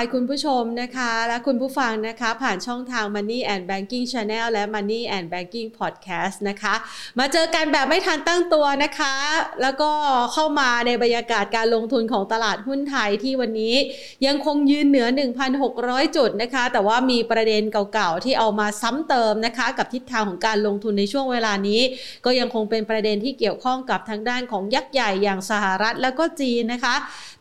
ายคุณผู้ชมนะคะ และคุณผู้ฟังนะคะ ผ่านช่องทาง Money and Banking Channel และ Money and Banking Podcast นะคะ มาเจอกันแบบไม่ทันตั้งตัวนะคะ แล้วก็เข้ามาในบรรยากาศการลงทุนของตลาดหุ้นไทยที่วันนี้ยังคงยืนเหนือ 1,600 จุดนะคะ แต่ว่ามีประเด็นเก่าๆ ที่เอามาซ้ำเติมนะคะ กับทิศทางของการลงทุนในช่วงเวลานี้ ก็ยังคงเป็นประเด็นที่เกี่ยวข้องกับทางด้านของยักษ์ใหญ่อย่างสหรัฐแล้วก็จีนนะคะ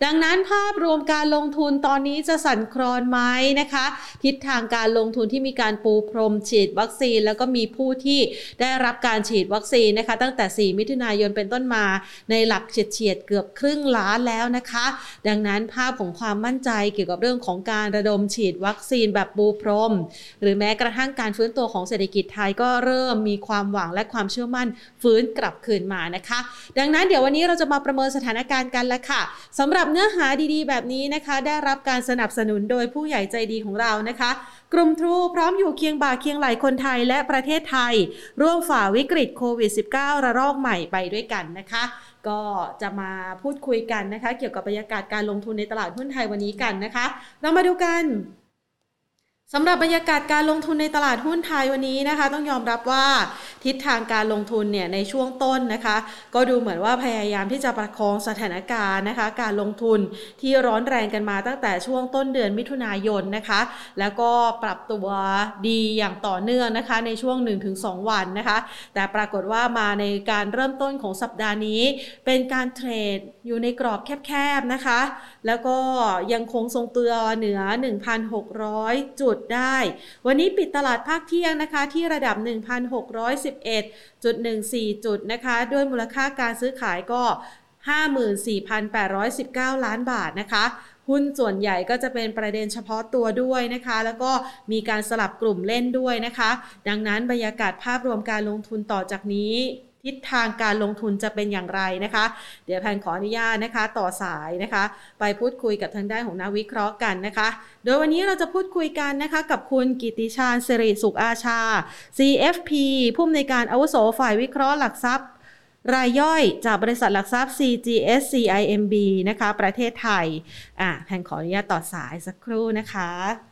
ดังนั้นภาพรวมการลงทุนตอนนี้จะสั่นคลอนไหมนะคะ ทิศทางการลงทุนที่มีการปูพรมฉีดวัคซีน แล้วก็มีผู้ที่ได้รับการฉีดวัคซีนนะคะ ตั้งแต่ 4 มิถุนายนเป็นต้นมาในหลักเฉียดเฉียดเกือบครึ่งล้านแล้วนะคะ ดังนั้นภาพของความมั่นใจเกี่ยวกับเรื่องของการระดมฉีดวัคซีนแบบปูพรม หรือแม้กระทั่งการฟื้นตัวของเศรษฐกิจไทยก็เริ่มมีความหวังและความเชื่อมั่นฟื้นกลับคืนมานะคะ ดังนั้นเดี๋ยววันนี้เราจะมาประเมินสถานการณ์กันแล้วค่ะสำหรับเนื้อหาดีๆ แบบนี้นะคะ ได้รับการสนับสนุนโดยผู้ใหญ่ใจดีของเรานะคะ กลุ่มทรูพร้อมอยู่เคียงบ่าเคียงไหลคนไทยและประเทศไทย ร่วมฝ่าวิกฤตโควิด -19 ระลอกใหม่ไปด้วยกันนะคะ ก็จะมาพูดคุยกันนะคะ เกี่ยวกับบรรยากาศการลงทุนในตลาดหุ้นไทยวันนี้กันนะคะ เรามาดูกัน สำหรับบรรยากาศการลงทุนในตลาดหุ้นไทยวันนี้นะคะ ต้องยอมรับว่าทิศทางการลงทุนเนี่ยในช่วงต้นนะคะ ก็ดูเหมือนว่าพยายามที่จะประคองสถานการณ์นะคะ การลงทุนที่ร้อนแรงกันมาตั้งแต่ช่วงต้นเดือนมิถุนายนนะคะ แล้วก็ปรับตัวดีอย่างต่อเนื่องนะคะ ในช่วง 1-2 วันนะคะ แต่ปรากฏว่ามาในการเริ่มต้นของสัปดาห์นี้ เป็นการเทรดอยู่ในกรอบแคบๆนะคะ แล้วก็ยังคงทรงตัวเหนือ 1,600 จุดได้ วันนี้ปิดตลาดภาคเที่ยงนะคะ ที่ระดับ 1,611.14 จุดนะคะ ด้วยมูลค่าการซื้อขายก็ 54,819 ล้านบาทนะคะหุ้นส่วนใหญ่ก็จะเป็นประเด็นเฉพาะตัวด้วยนะคะ แล้วก็มีการสลับกลุ่มเล่นด้วยนะคะ ดังนั้นบรรยากาศภาพรวมการลงทุนต่อจากนี้ ทิศทางการลงทุนจะเป็นอย่างไรนะคะ เดี๋ยวแพนขออนุญาตนะคะ ต่อสายนะคะ ไปพูดคุยกับทางด้านของนักวิเคราะห์กันนะคะ โดยวันนี้เราจะพูดคุยกันนะคะกับคุณกิติชาญสิริสุขอาชา CFP ผู้อำนวยการอาวุโสฝ่ายวิเคราะห์หลักทรัพย์ รายย่อยจากบริษัทหลักทรัพย์ CGS CIMB นะคะ ประเทศไทยอะแพนขออนุญาตต่อสายสักครู่นะคะ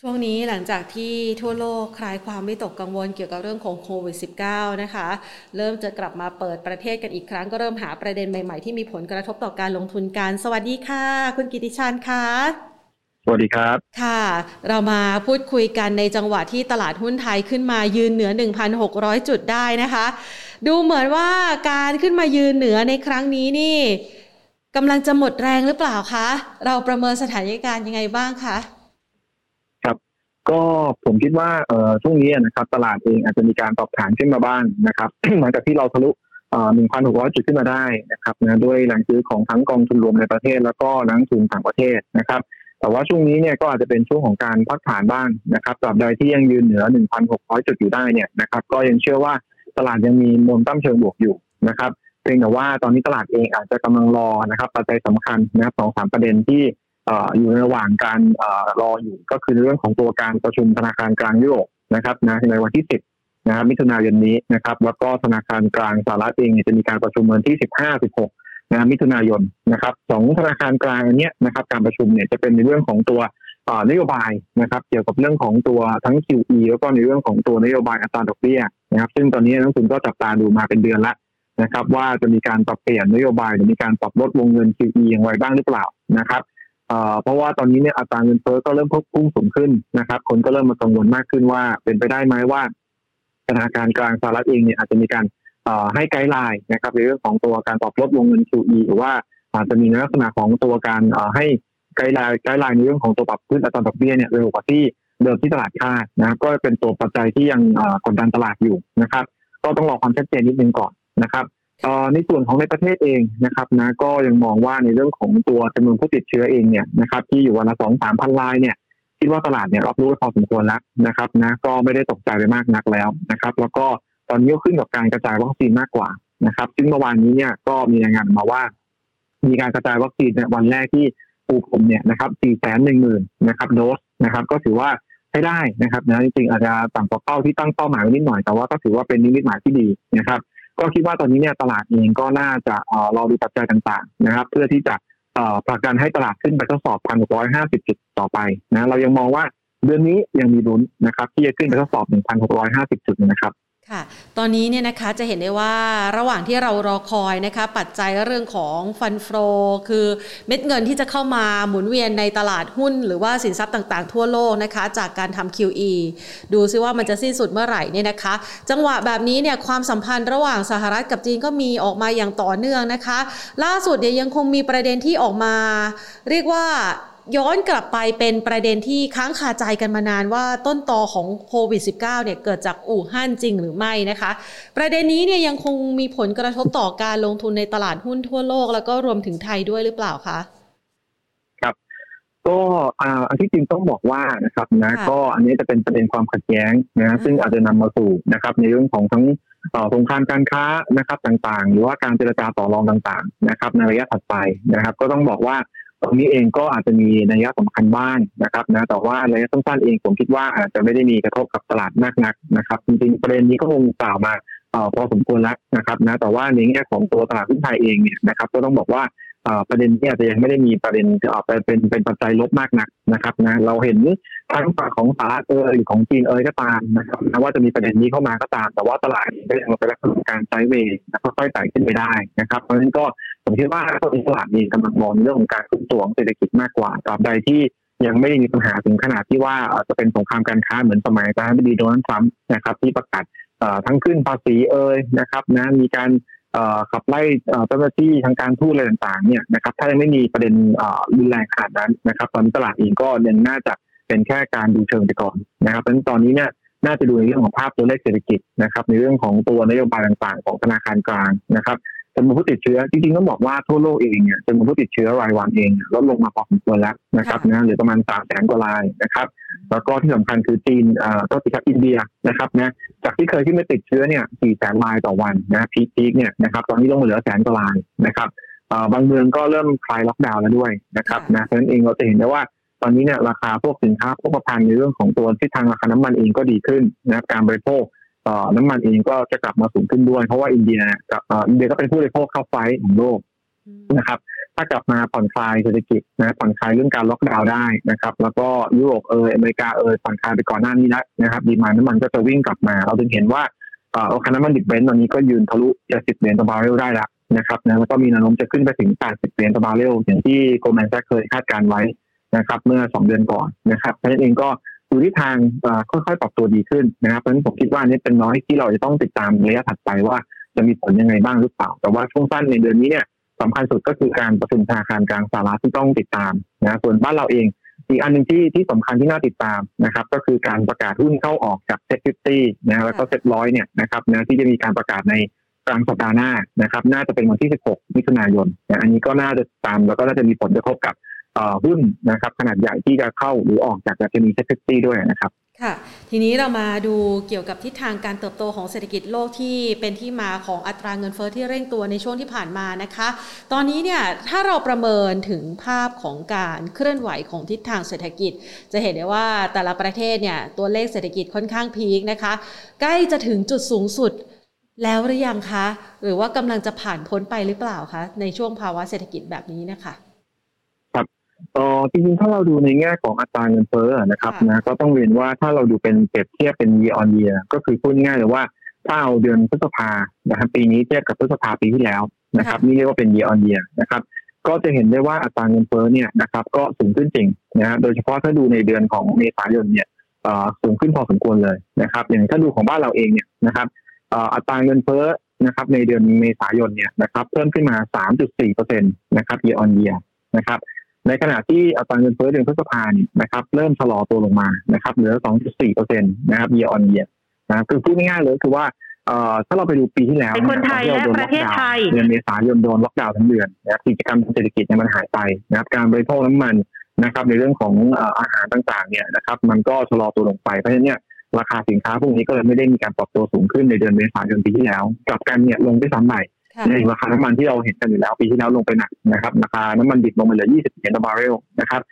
ช่วงนี้หลังจากที่ทั่วโลกคลายความไม่ตกกังวลเกี่ยวกับเรื่องของโควิด -19 นะคะ เริ่มจะกลับมาเปิดประเทศกันอีกครั้งก็เริ่มหาประเด็นใหม่ๆ ที่มีผลกระทบต่อการลงทุนกัน สวัสดีค่ะ คุณกิติชานค่ะสวัสดีครับ ค่ะ เรามาพูดคุยกันในจังหวะที่ตลาดหุ้นไทยขึ้นมายืนเหนือ 1,600 จุดได้นะคะ ดูเหมือนว่าการขึ้นมายืนเหนือในครั้งนี้นี่กำลังจะหมดแรงหรือเปล่าคะ เราประเมินสถานการณ์ยังไงบ้างคะครับ ก็ผมคิดว่าเอ่อช่วงนี้นะครับตลาดเองอาจจะมีการปรับฐานขึ้นมาบ้างนะครับหลังจากที่เราทะลุเอ่อ1,600 จุดขึ้นมาได้นะครับนะด้วยแรงซื้อของทั้งกองทุนรวมในประเทศ แล้วก็นักทุนต่างประเทศนะครับ แต่ว่าช่วงนี้เนี่ยก็อาจจะเป็นช่วงของการพักฐานบ้างนะครับตราบใดที่ยังยืนเหนือ 1,600 จุดอยู่ได้เนี่ยนะครับ ก็ยังเชื่อว่าตลาดยังมีโมเมนตัมเชิงบวกอยู่นะครับเพียงแต่ว่าตอนนี้ตลาดเองอาจจะกำลังรอนะครับปัจจัยสำคัญนะครับสองสามประเด็นที่ อยู่ในระหว่างการรออยู่ก็คือเรื่องของตัวการประชุมธนาคารกลางยุโรปนะครับนะในวันที่10นะครับมิถุนายนนี้นะครับแล้วก็ธนาคารกลางสหรัฐเองจะมีการประชุมวันที่15 16นะมิถุนายนนะครับสองธนาคารกลางอันเนี้ยนะครับการประชุมเนี่ยจะเป็นในเรื่องของตัวนโยบายนะครับ เกี่ยวกับเรื่องของตัวทั้ง QE แล้วก็ในเรื่องของตัวนโยบายอัตราดอกเบี้ยนะครับ ซึ่งตอนนี้นักลงทุนก็จับตาดูมาเป็นเดือนละนะครับ ว่าจะมีการปรับเปลี่ยนนโยบายหรือมีการปรับลดวงเงิน QE อย่างไรบ้างหรือเปล่านะครับ เอ่อเพราะว่าตอนนี้เนี่ยอัตราเงินเฟ้อก็เริ่มพุ่งสูงขึ้นนะครับ คนก็เริ่มมากังวลมากขึ้นว่าเป็นไปได้ไหมว่าธนาคารกลางสหรัฐเองเนี่ยอาจจะมีการเอ่อให้ guideline นะครับในเรื่องของตัวการปรับลดวงเงิน QE หรือว่าอาจจะมีในลักษณะของตัวการเอ่อให้ guideline guideline ในเรื่องของตัวปรับขึ้นอัตราดอกเบี้ยเนี่ยเร็วกว่าที่เดิมที่ตลาดคาดนะครับก็เป็นตัวปัจจัยที่ยังกดดันตลาดอยู่นะครับ ก็ต้องรอความชัดเจนนิดนึงก่อนนะครับ ในส่วนของในประเทศเองนะครับนะก็ยังมองว่าในเรื่องของตัวจำนวนผู้ติดเชื้อเองเนี่ยนะครับที่อยู่วันละสองสามพันรายเนี่ยคิดว่าตลาดเนี่ยรับรู้พอสมควรแล้วนะครับนะก็ไม่ได้ตกใจไปมากนักแล้วนะครับ แล้วก็ตอนนี้ก็ขึ้นกับการกระจายวัคซีนมากกว่านะครับ ซึ่งเมื่อวานนี้เนี่ยก็มีรายงานมาว่า มีการกระจายวัคซีนเนี่ยวันแรกที่ปูผมเนี่ยนะครับสี่แสนหนึ่งหมื่นนะครับโดสนะครับ ก็ถือว่าใช้ได้นะครับนะจริงๆอาจจะต่ำกว่าเป้าที่ตั้งเป้าหมายไว้นิดหน่อยแต่ว่าก็ถือว่าเป็นนิมิตหมายที่ดีนะครับ ก็คิดว่าตอนนี้เนี่ยตลาดเองก็น่าจะรอดูปัจจัยต่างๆ นะครับ เพื่อที่จะผลักดันให้ตลาดขึ้นไปทดสอบ 1,650 จุดต่อไปนะเรายังมองว่าเดือนนี้ยังมีลุ้นนะครับที่จะขึ้นไปทดสอบ 1,650 จุดนะครับ ค่ะ ตอนนี้เนี่ยนะคะจะเห็นได้ว่าระหว่างที่เรารอคอยนะคะ ปัจจัยเรื่องของฟันฟคือเม็ดเงินที่จะเข้ามาหมุนเวียนในตลาดหุ้น หรือว่าสินทรัพย์ต่างๆ ทั่วโลกนะคะ จากการทำ QE ดูซิว่ามันจะสิ้นสุดเมื่อไหร่เนี่ยนะคะ จังหวะแบบนี้เนี่ยความสัมพันธ์ระหว่างสหรัฐกับจีนก็มีออกมาอย่างต่อเนื่องนะคะ ล่าสุดเนี่ยยังคงมีประเด็นที่ออกมา เรียกว่า ย้อนกลับไปเป็นประเด็นที่ค้างคาใจกันมานานว่าต้นตอของโควิด -19 เนี่ยเกิดจากอู่ฮั่นจริงหรือไม่นะคะ ประเด็นนี้เนี่ยยังคงมีผลกระทบต่อการลงทุนในตลาดหุ้นทั่วโลก แล้วก็รวมถึงไทยด้วยหรือเปล่าคะครับก็อันที่จริงต้องบอกว่านะครับนะก็อันนี้จะเป็นประเด็นความขัดแย้งนะซึ่งอาจจะนำมาสู่นะครับในเรื่องของทั้งสงครามการค้านะครับต่างๆ หรือว่าการเจรจาต่อรองต่างๆนะครับในระยะถัดไปนะครับ ก็ต้องบอกว่า ตรงนี้เองก็อาจจะมีนัยยะสำคัญบ้างนะครับนะแต่ว่าระยะสั้นๆเองผมคิดว่าอาจจะไม่ได้มีกระทบกับตลาดมากนักนะครับ จริงๆประเด็นนี้ก็คงกล่าวมาพอสมควรแล้วนะครับนะแต่ว่าในแง่ของตัวตลาดหุ้นไทยเองเนี่ยนะครับ ก็ต้องบอกว่า ประเด็นนี้อาจจะยังไม่ได้มีประเด็นเป็นเป็นเป็นปัจจัยลบมากนักนะครับนะเราเห็นทั้งฝั่งของสหรัฐเอยหรือของจีนเอยก็ตามนะครับนะว่าจะมีประเด็นนี้เข้ามาก็ตาม แต่ว่าตลาดก็ยังเป็นลักษณะการไซด์เวย์ค่อยๆไต่ขึ้นไปได้นะครับ เพราะฉะนั้นก็ผมคิดว่าตลาดนี้กำลังมองเรื่องของการขึ้นตัวของเศรษฐกิจมากกว่าตราบใดที่ยังไม่มีปัญหาถึงขนาดที่ว่าจะเป็นสงครามการค้าเหมือนสมัยประธานาธิบดีโดนัลด์ทรัมป์นะครับที่ประกาศทั้งขึ้นภาษีเอ่ยนะครับนะมีการ ขับไล่เจ้าหน้าที่ทางการทูตอะไรต่างๆเนี่ยนะครับถ้ายังไม่มีประเด็นรุนแรงขนาดนั้นนะครับ ตอนนี้ตลาดเองก็ยังน่าจะเป็นแค่การดูเชิงไปก่อนนะครับเพราะฉะนั้นตอนนี้เนี่ยน่าจะดูในเรื่องของภาพตัวเลขเศรษฐกิจนะครับในเรื่องของตัวนโยบายต่างๆ ของธนาคารกลางนะครับ จำนวนผู้ติดเชื้อจริงๆต้องบอกว่าทั่วโลกเองเนี่ยจำนวนผู้ติดเชื้อรายวันเองลดลงมาพอสมควรแล้วนะครับนะเหลือประมาณสามแสนกว่ารายนะครับ แล้วก็ที่สำคัญคือจีนอ่าก็ติดครับอินเดียนะครับนะจากที่เคยที่ไม่ติดเชื้อเนี่ยสี่แสนรายต่อวันนะพีคๆเนี่ยนะครับตอนนี้ลงมาเหลือแสนกว่ารายนะครับบางเมืองก็เริ่มคลายล็อกดาวน์แล้วด้วยนะครับนะเพราะฉะนั้นเองเราจะเห็นได้ว่าตอนนี้เนี่ยราคาพวกสินค้าพวกประพันธ์ในเรื่องของตัวที่ทางราคาน้ำมันเองก็ดีขึ้นนะครับการบริโภค น้ำมันเองก็จะกลับมาสูงขึ้นด้วย เพราะว่าอินเดียกับอินเดียก็เป็นผู้บริโภคเจ้าใหญ่ของโลกนะครับ ถ้ากลับมาผ่อนคลายเศรษฐกิจนะผ่อนคลายเรื่องการล็อกดาวน์ได้นะครับ แล้วก็ยุโรปเอออเมริกาเออผ่อนคลายไปก่อนหน้านี้แล้วนะครับ demand น้ำมันก็จะวิ่งกลับมา เราถึงเห็นว่าราคาน้ำมันดิบ Brent ตอนนี้ก็ยืนทะลุเจ็ดสิบเหรียญต่อบาร์เรลได้แล้วนะครับนะแล้วก็มีแนวโน้มจะขึ้นไปถึง 80 เหรียญต่อบาร์เรลอย่างที่ Goldman Sachs เคยคาดการณ์ไว้นะครับ เมื่อ 2 เดือนก่อนนะครับเพราะฉะนั้นเองก็ ดูทิศทางค่อยๆปรับตัวดีขึ้นนะครับเพราะฉะนั้นผมคิดว่านี่เป็นน้อยที่เราจะต้องติดตามระยะถัดไปว่าจะมีผลยังไงบ้างหรือเปล่า แต่ว่าช่วงสั้นในเดือนนี้เนี่ยสำคัญสุดก็คือการประชุมธนาคารกลางสหรัฐที่ต้องติดตามนะส่วนบ้านเราเองอีกอันหนึ่งที่ที่สำคัญที่น่าติดตามนะครับ ก็คือการประกาศหุ้นเข้าออกจาก SET Fifty นะแล้วก็เซ็ตร้อยเนี่ยนะครับนะที่จะมีการประกาศในกลางสัปดาห์หน้านะครับ น่าจะเป็นวันที่ 16 มิถุนายนนะอันนี้ก็น่าจะตามแล้วก็น่าจะมีผลกระทบกับ หุ้นนะครับขนาดใหญ่ที่จะเข้าหรือออกจากดัชนีเซ็ตตี้ด้วยนะครับค่ะ ทีนี้เรามาดูเกี่ยวกับทิศทางการเติบโตของเศรษฐกิจโลกที่เป็นที่มาของอัตราเงินเฟอ้อที่เร่งตัวในช่วงที่ผ่านมานะคะ ตอนนี้เนี่ยถ้าเราประเมินถึงภาพของการเคลื่อนไหวของทิศทางเศรษฐกิจ จะเห็นได้ว่าแต่ละประเทศเนี่ยตัวเลขเศรษฐกิจค่อนข้างพีคนะคะ ใกล้จะถึงจุดสูงสุดแล้วหรือยังคะ หรือว่ากำลังจะผ่านพ้นไปหรือเปล่าคะในช่วงภาวะเศรษฐกิจแบบนี้นะคะ ออจริงๆถ้าเราดูในแง่ของอัตราเงินเฟ้อนะครับนะก็ต้องเรียนว่าถ้าเราดูเป็นเปรียบเทียบเป็น year on year ก็คือพูดง่ายเลยว่าถ้าเอาเดือนพฤษภานะครับปีนี้เทียบกับพฤษภาปีที่แล้วนะครับนี่เรียกว่าเป็น year on year นะครับก็จะเห็นได้ว่าอัตราเงินเฟ้อเนี่ยนะครับก็สูงขึ้นจริงนะฮะโดยเฉพาะถ้าดูในเดือนของเมษายนเนี่ยสูงขึ้นพอสมควรเลยนะครับอย่างถ้าดูของบ้านเราเองเนี่ยนะครับอัตราเงินเฟ้อนะครับในเดือนเมษายนเนี่ยนะครับเพิ่มขึ้นมา 3.4%นะครับ year on year นะครับ ในขณะที่อัตราเงินเฟ้อเดือนพฤษภาเนี่ยนะครับเริ่มชะลอตัวลงมานะครับเหลือ 2.4เปอร์เซ็นต์นะครับ year on year นะคือพูดง่ายๆเลยคือว่าเอ่อถ้าเราไปดูปีที่แล้วคนไทยและประเทศไทยเดือนเมษายนโดนล็อกดาวน์ทั้งเดือนนะครับกิจกรรมเศรษฐกิจเนี่ยมันหายไปนะครับการบริโภคน้ำมันนะครับในเรื่องของอาหารต่างๆเนี่ยนะครับมันก็ชะลอตัวลงไปเพราะฉะนั้นเนี่ยราคาสินค้าพวกนี้ก็เลยไม่ได้มีการปรับตัวสูงขึ้นในเดือนเมษายนปีที่แล้วกลับกันเนี่ยลงไปซ้ำใหม่ ในราคาน้ำมันที่เราเห็นกันอยู่แล้วปีที่แล้วลงไปหนักนะครับราคาน้ำมันดิบลงมาเหลือ 20เหรียญต่อบาร์เรลนะครับ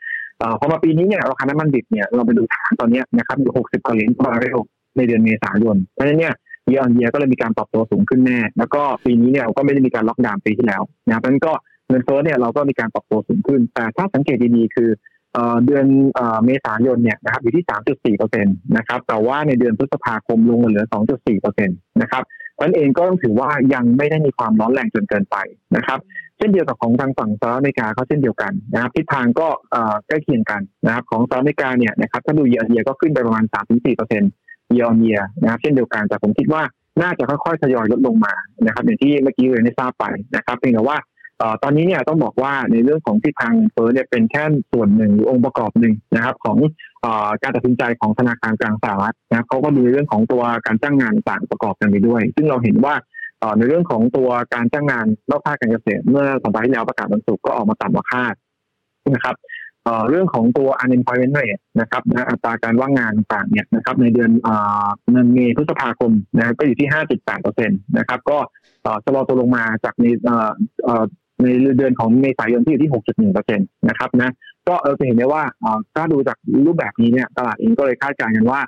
พอมาปีนี้เนี่ยราคาน้ำมันดิบเนี่ยเราไปดูฐานตอนนี้นะครับอยู่ 60เหรียญต่อบาร์เรลในเดือนเมษายนเพราะฉะนั้นเนี่ย year on year ก็เลยมีการปรับตัวสูงขึ้นแน่ แล้วก็ปีนี้เนี่ยก็ไม่ได้มีการล็อกดาวน์ปีที่แล้วนะเพราะฉะนั้นก็เงินเฟ้อเนี่ยเราก็มีการปรับตัวสูงขึ้น แต่ถ้าสังเกตดีๆคือเดือนเมษายนเนี่ยนะครับอยู่ที่ 3.4เปอร์เซ็นต์นะครับแต่ว่าในเดือนพฤษภาคมลงมาเหลือ 2.4เปอร์เซ็นต์นะครับ นั้นเองก็ต้องถือว่ายังไม่ได้มีความร้อนแรงจนเกินไปนะครับ เช่นเดียวกับของทางฝั่งสหรัฐอเมริกาเขาเช่นเดียวกันนะครับทิศทางก็ใกล้เคียงกันนะครับของสหรัฐอเมริกาเนี่ยนะครับถ้าดูเยียร์เยียก็ขึ้นไปประมาณ 3-4เปอร์เซ็นต์เยียร์เยียนะครับเช่นเดียวกันแต่ผมคิดว่าน่าจะค่อยๆทยอยลดลงมานะครับอย่างที่เมื่อกี้เรียนให้ทราบไปนะครับเพียงแต่ว่า ตอนนี้เนี่ยต้องบอกว่าในเรื่องของที่ทาง Fed เนี่ยเป็นแค่ส่วนหนึ่งหรือองค์ประกอบหนึ่งนะครับ ของการตัดสินใจของธนาคารกลางสหรัฐนะเขาก็ดูเรื่องของตัวการจ้างงานต่างประกอบกันไปด้วย ซึ่งเราเห็นว่าในเรื่องของตัวการจ้างงานนอกภาคการเกษตรเมื่อสัปดาห์ที่แล้วประกาศบรรสุก็ออกมาต่ำกว่าคาดนะครับเรื่องของตัว unemployment rate นะครับนะอัตราการว่างงานต่างเนี่ยนะครับในเดือนเดือนเมษพฤษภาคมนะก็อยู่ที่ 5.8เปอร์เซ็นต์นะครับก็ชะลอตัวลงมาจากใน ในเดือนของเมษายนที่อยู่ที่ 6.1เปอร์เซ็นต์นะครับนะก็เราจะเห็นได้ว่าถ้าดูจากรูปแบบนี้เนี่ยตลาดเองก็เลยคาดการณ์กันว่า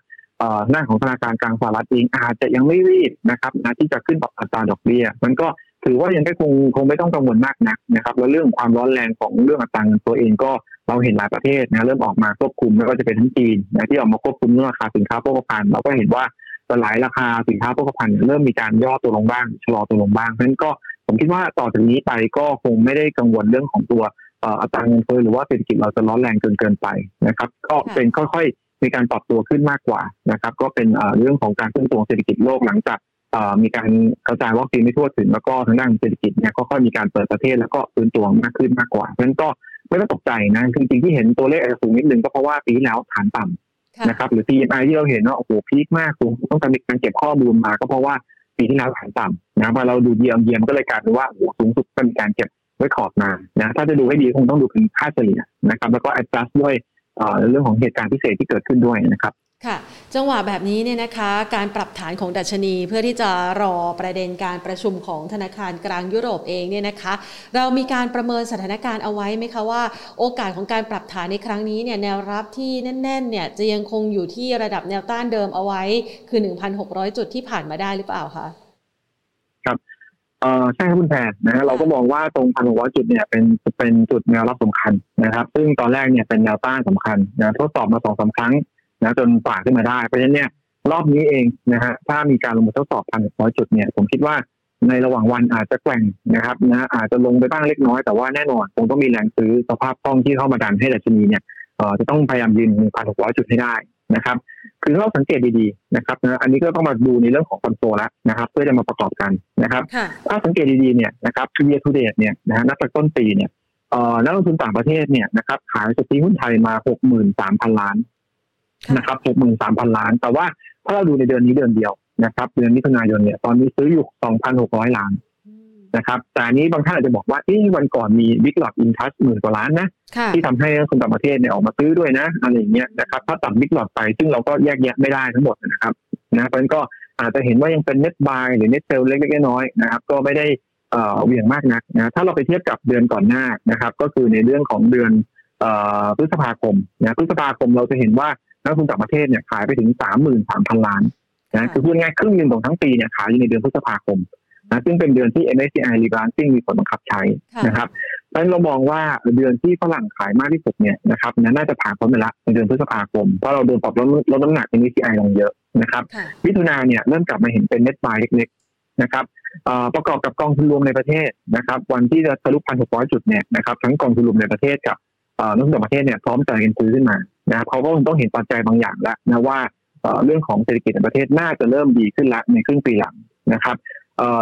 หน้าของธนาคารกลางสหรัฐเองอาจจะยังไม่รีบนะครับนะที่จะขึ้นปรับอัตราดอกเบี้ย มันก็ถือว่ายังคงคงไม่ต้องกังวลมากนักนะครับแล้วเรื่องความร้อนแรงของเรื่องอัตราเงินตัวเองก็เราเห็นหลายประเทศนะเริ่มออกมาควบคุมไม่ว่าจะเป็นทั้งจีนนะที่ออกมาควบคุมเรื่องราคาสินค้าโภคภัณฑ์เราก็เห็นว่าหลายราคาสินค้าโภคภัณฑ์เริ่มมีการย่อตัวลงบ้างชะลอตัวลงบ้างเพราะฉะนั้นก็ ผมคิดว่าต่อจากนี้ไปก็คงไม่ได้กังวลเรื่องของตัวอัตราเงินเฟ้อหรือว่าเศรษฐกิจเราจะร้อนแรงเกินเกินไปนะครับ ก็เป็นค่อยๆ มีการปรับตัวขึ้นมากกว่านะครับ ก็เป็นเรื่องของการขึ้นตัวเศรษฐกิจโลกหลังจากมีการกระจายวัคซีนไม่ทั่วถึงแล้วก็ทางด้านเศรษฐกิจเนี่ยก็ค่อยมีการเปิดประเทศแล้วก็ฟื้นตัวมากขึ้นมากกว่าเพราะฉะนั้นก็ไม่ต้องตกใจนะคือจริงที่เห็นตัวเลขอาจจะสูงนิดนึงก็เพราะว่าปีที่แล้วฐานต่ำนะครับหรือ PMI ที่เราเห็นว่าโอ้โหพีคมากสูงต้องการมีการเก็บข้อมูลมาก็เพราะว่า ปีที่แล้วฐานต่ำนะพอเราดูเยียมเยียมก็เลยกลายเป็นว่าสูงสุดก็มีการเก็บไว้ขอบมานะถ้าจะดูให้ดีคงต้องดูเป็นค่าเฉลี่ยนะครับแล้วก็ adjust ด้วยเรื่องของเหตุการณ์พิเศษที่เกิดขึ้นด้วยนะครับ ค่ะจังหวะแบบนี้เนี่ยนะคะการปรับฐานของดัชนีเพื่อที่จะรอประเด็นการประชุมของธนาคารกลางยุโรปเองเนี่ยนะคะ เรามีการประเมินสถานการณ์เอาไว้ไหมคะว่า โอกาสของการปรับฐานในครั้งนี้เนี่ยแนวรับที่แน่นๆเนี่ยจะยังคงอยู่ที่ระดับแนวต้านเดิมเอาไว้คือ 1,600 จุดที่ผ่านมาได้หรือเปล่าคะครับเออใช่ครับคุณแพนนะฮะเราก็มองว่าตรงพันหกร้อยจุดเนี่ยเป็นเป็นจุดแนวรับสำคัญนะครับ ซึ่งตอนแรกเนี่ยเป็นแนวต้านสำคัญนะทดสอบมาสองสาครั้ง นะจนฝ่าขึ้นมาได้ เพราะฉะนั้นเนี่ยรอบนี้เองนะฮะถ้ามีการลงมาทดสอบพันหกร้อยจุดเนี่ยผมคิดว่าในระหว่างวันอาจจะแกว่งนะครับนะอาจจะลงไปบ้างเล็กน้อยแต่ว่าแน่นอนคงต้องมีแรงซื้อสภาพคล่องที่เข้ามาดันให้ดัชนีเนี่ยจะต้องพยายามยืนพันหกร้อยจุดให้ได้นะครับ คือเราสังเกตดีๆนะครับนะอันนี้ก็ต้องมาดูในเรื่องของคอนโซลแล้วนะครับ เพื่อจะมาประกอบกันนะครับ ถ้าสังเกตดีๆเนี่ยนะครับเยียร์ทูเดตเนี่ยนะฮะนับจากต้นปีเนี่ยนักลงทุนต่างประเทศเนี่ยนะครับขายสตีหุ้นไทยมาหกหมื่นสามพันล้าน นะครับหกหมื่นสามพันล้าน แต่ว่าถ้าเราดูในเดือนนี้เดือนเดียวนะครับ เดือนมิถุนายนเนี่ยตอนนี้ซื้ออยู่สองพันหกร้อยล้านนะครับ แต่นี้บางท่านอาจจะบอกว่าที่วันก่อนมีบิ๊กหลอดอินทัสหมื่นกว่าล้านนะ ที่ทำให้คนต่างประเทศเนี่ยออกมาซื้อด้วยนะอะไรอย่างเงี้ยนะครับ ถ้าตัดบิ๊กหลอดไปซึ่งเราก็แยกแยะไม่ได้ทั้งหมดนะครับนะเพราะฉะนั้นก็อาจจะเห็นว่ายังเป็นเน็ตบายหรือเน็ตเซลเล็กๆน้อยๆนะครับ ก็ไม่ได้เหวี่ยงมากนักนะถ้าเราไปเทียบกับเดือนก่อนหน้านะครับ ก็คือในเรื่องของเดือนพฤษภาคมนะพฤษภาคมเราจะเห็นว่า นักทุนต่างประเทศเนี่ยขายไปถึงสามหมื่นสามพันล้านนะคือพูดง่ายครึ่งหนึ่งของทั้งปีเนี่ยขายอยู่ในเดือนพฤษภาคมนะซึ่งเป็นเดือนที่ MSCI Rebalancing มีผลบังคับใช้นะครับดังนั้นเรามองว่าเดือนที่ฝรั่งขายมากที่สุดเนี่ยนะครับน่าจะผ่านพ้นไปละในเดือนพฤษภาคม เพราะเราโดนปรับลดลดน้ำหนัก MSCI ลงเยอะนะครับมิถุนาเนี่ยเริ่มกลับมาเห็นเป็นเน็ตบายเล็กๆนะครับประกอบกับกองทุนรวมในประเทศนะครับ วันที่จะทะลุพันหกร้อยจุดเนี่ยนะครับทั้งกองทุนรวมในประเทศกับนักลงทุนต่างประเทศเนี่ยพร้อมจ่ายเงินซื้อขึ้นมา นะเขาก็ต้องเห็นปัจจัยบางอย่างแล้วนะว่าเรื่องของเศรษฐกิจในประเทศน่าจะเริ่มดีขึ้นแล้วในครึ่งปีหลังนะครับ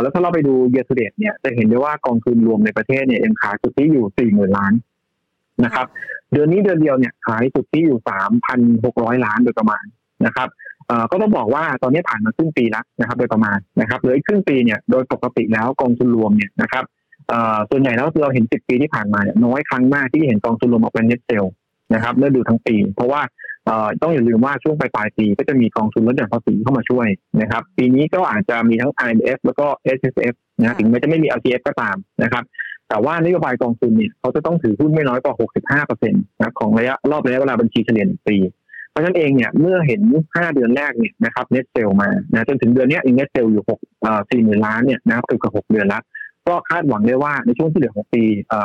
แล้วถ้าเราไปดูเย a r to d เนี่ยจะเห็นได้ว่ากองทุนรวมในประเทศเนี่ยยังขายสุทธิอยู่สี่หมื่นล้านนะครับ เดือนนี้เดือนเดียวเนี่ยขายสุทธิอยู่สามพันหกร้อยล้านโดยประมาณนะครับก็ต้องบอกว่าตอนนี้ผ่านมาครึ่งปีแล้วนะครับ โดยประมาณนะครับเหลืออีกครึ่งปีเนี่ยโดยปกติแล้วกองทุนรวมเนี่ยนะครับส่วนใหญ่แล้วเราเห็นสิบปีที่ผ่านมาเนี่ยน้อยครั้งมากที่เห็นกองทุนรวมออกเป็นเน็ตเซล นะครับเมื่อดูทั้งปี เพราะว่าต้องอย่าลืมว่าช่วงปลายปลายปีก็จะมีกองทุนลดหย่อนภาษีเข้ามาช่วยนะครับ ปีนี้ก็อาจจะมีทั้ง IMF แล้วก็ S S F นะถึงแม้จะไม่มี LTF ก็ตามนะครับแต่ว่านโยบายกองทุนเนี่ยเขาจะต้องถือหุ้นไม่น้อยกว่า 65%นะของระยะรอบระยะเวลาบัญชีเฉลี่ยปี เพราะฉะนั้นเองเนี่ยเมื่อเห็น 5 เดือนแรกเนี่ยนะครับเน็ตเซลมานะจนถึงเดือนนี้เองเน็ตเซลอยู่6 4 0 0 0 0ล้านเนี่ยนะครับเกือบกับ6เดือนแล้วก็คาดหวังได้ว่าในช่วงที่เหลือของปี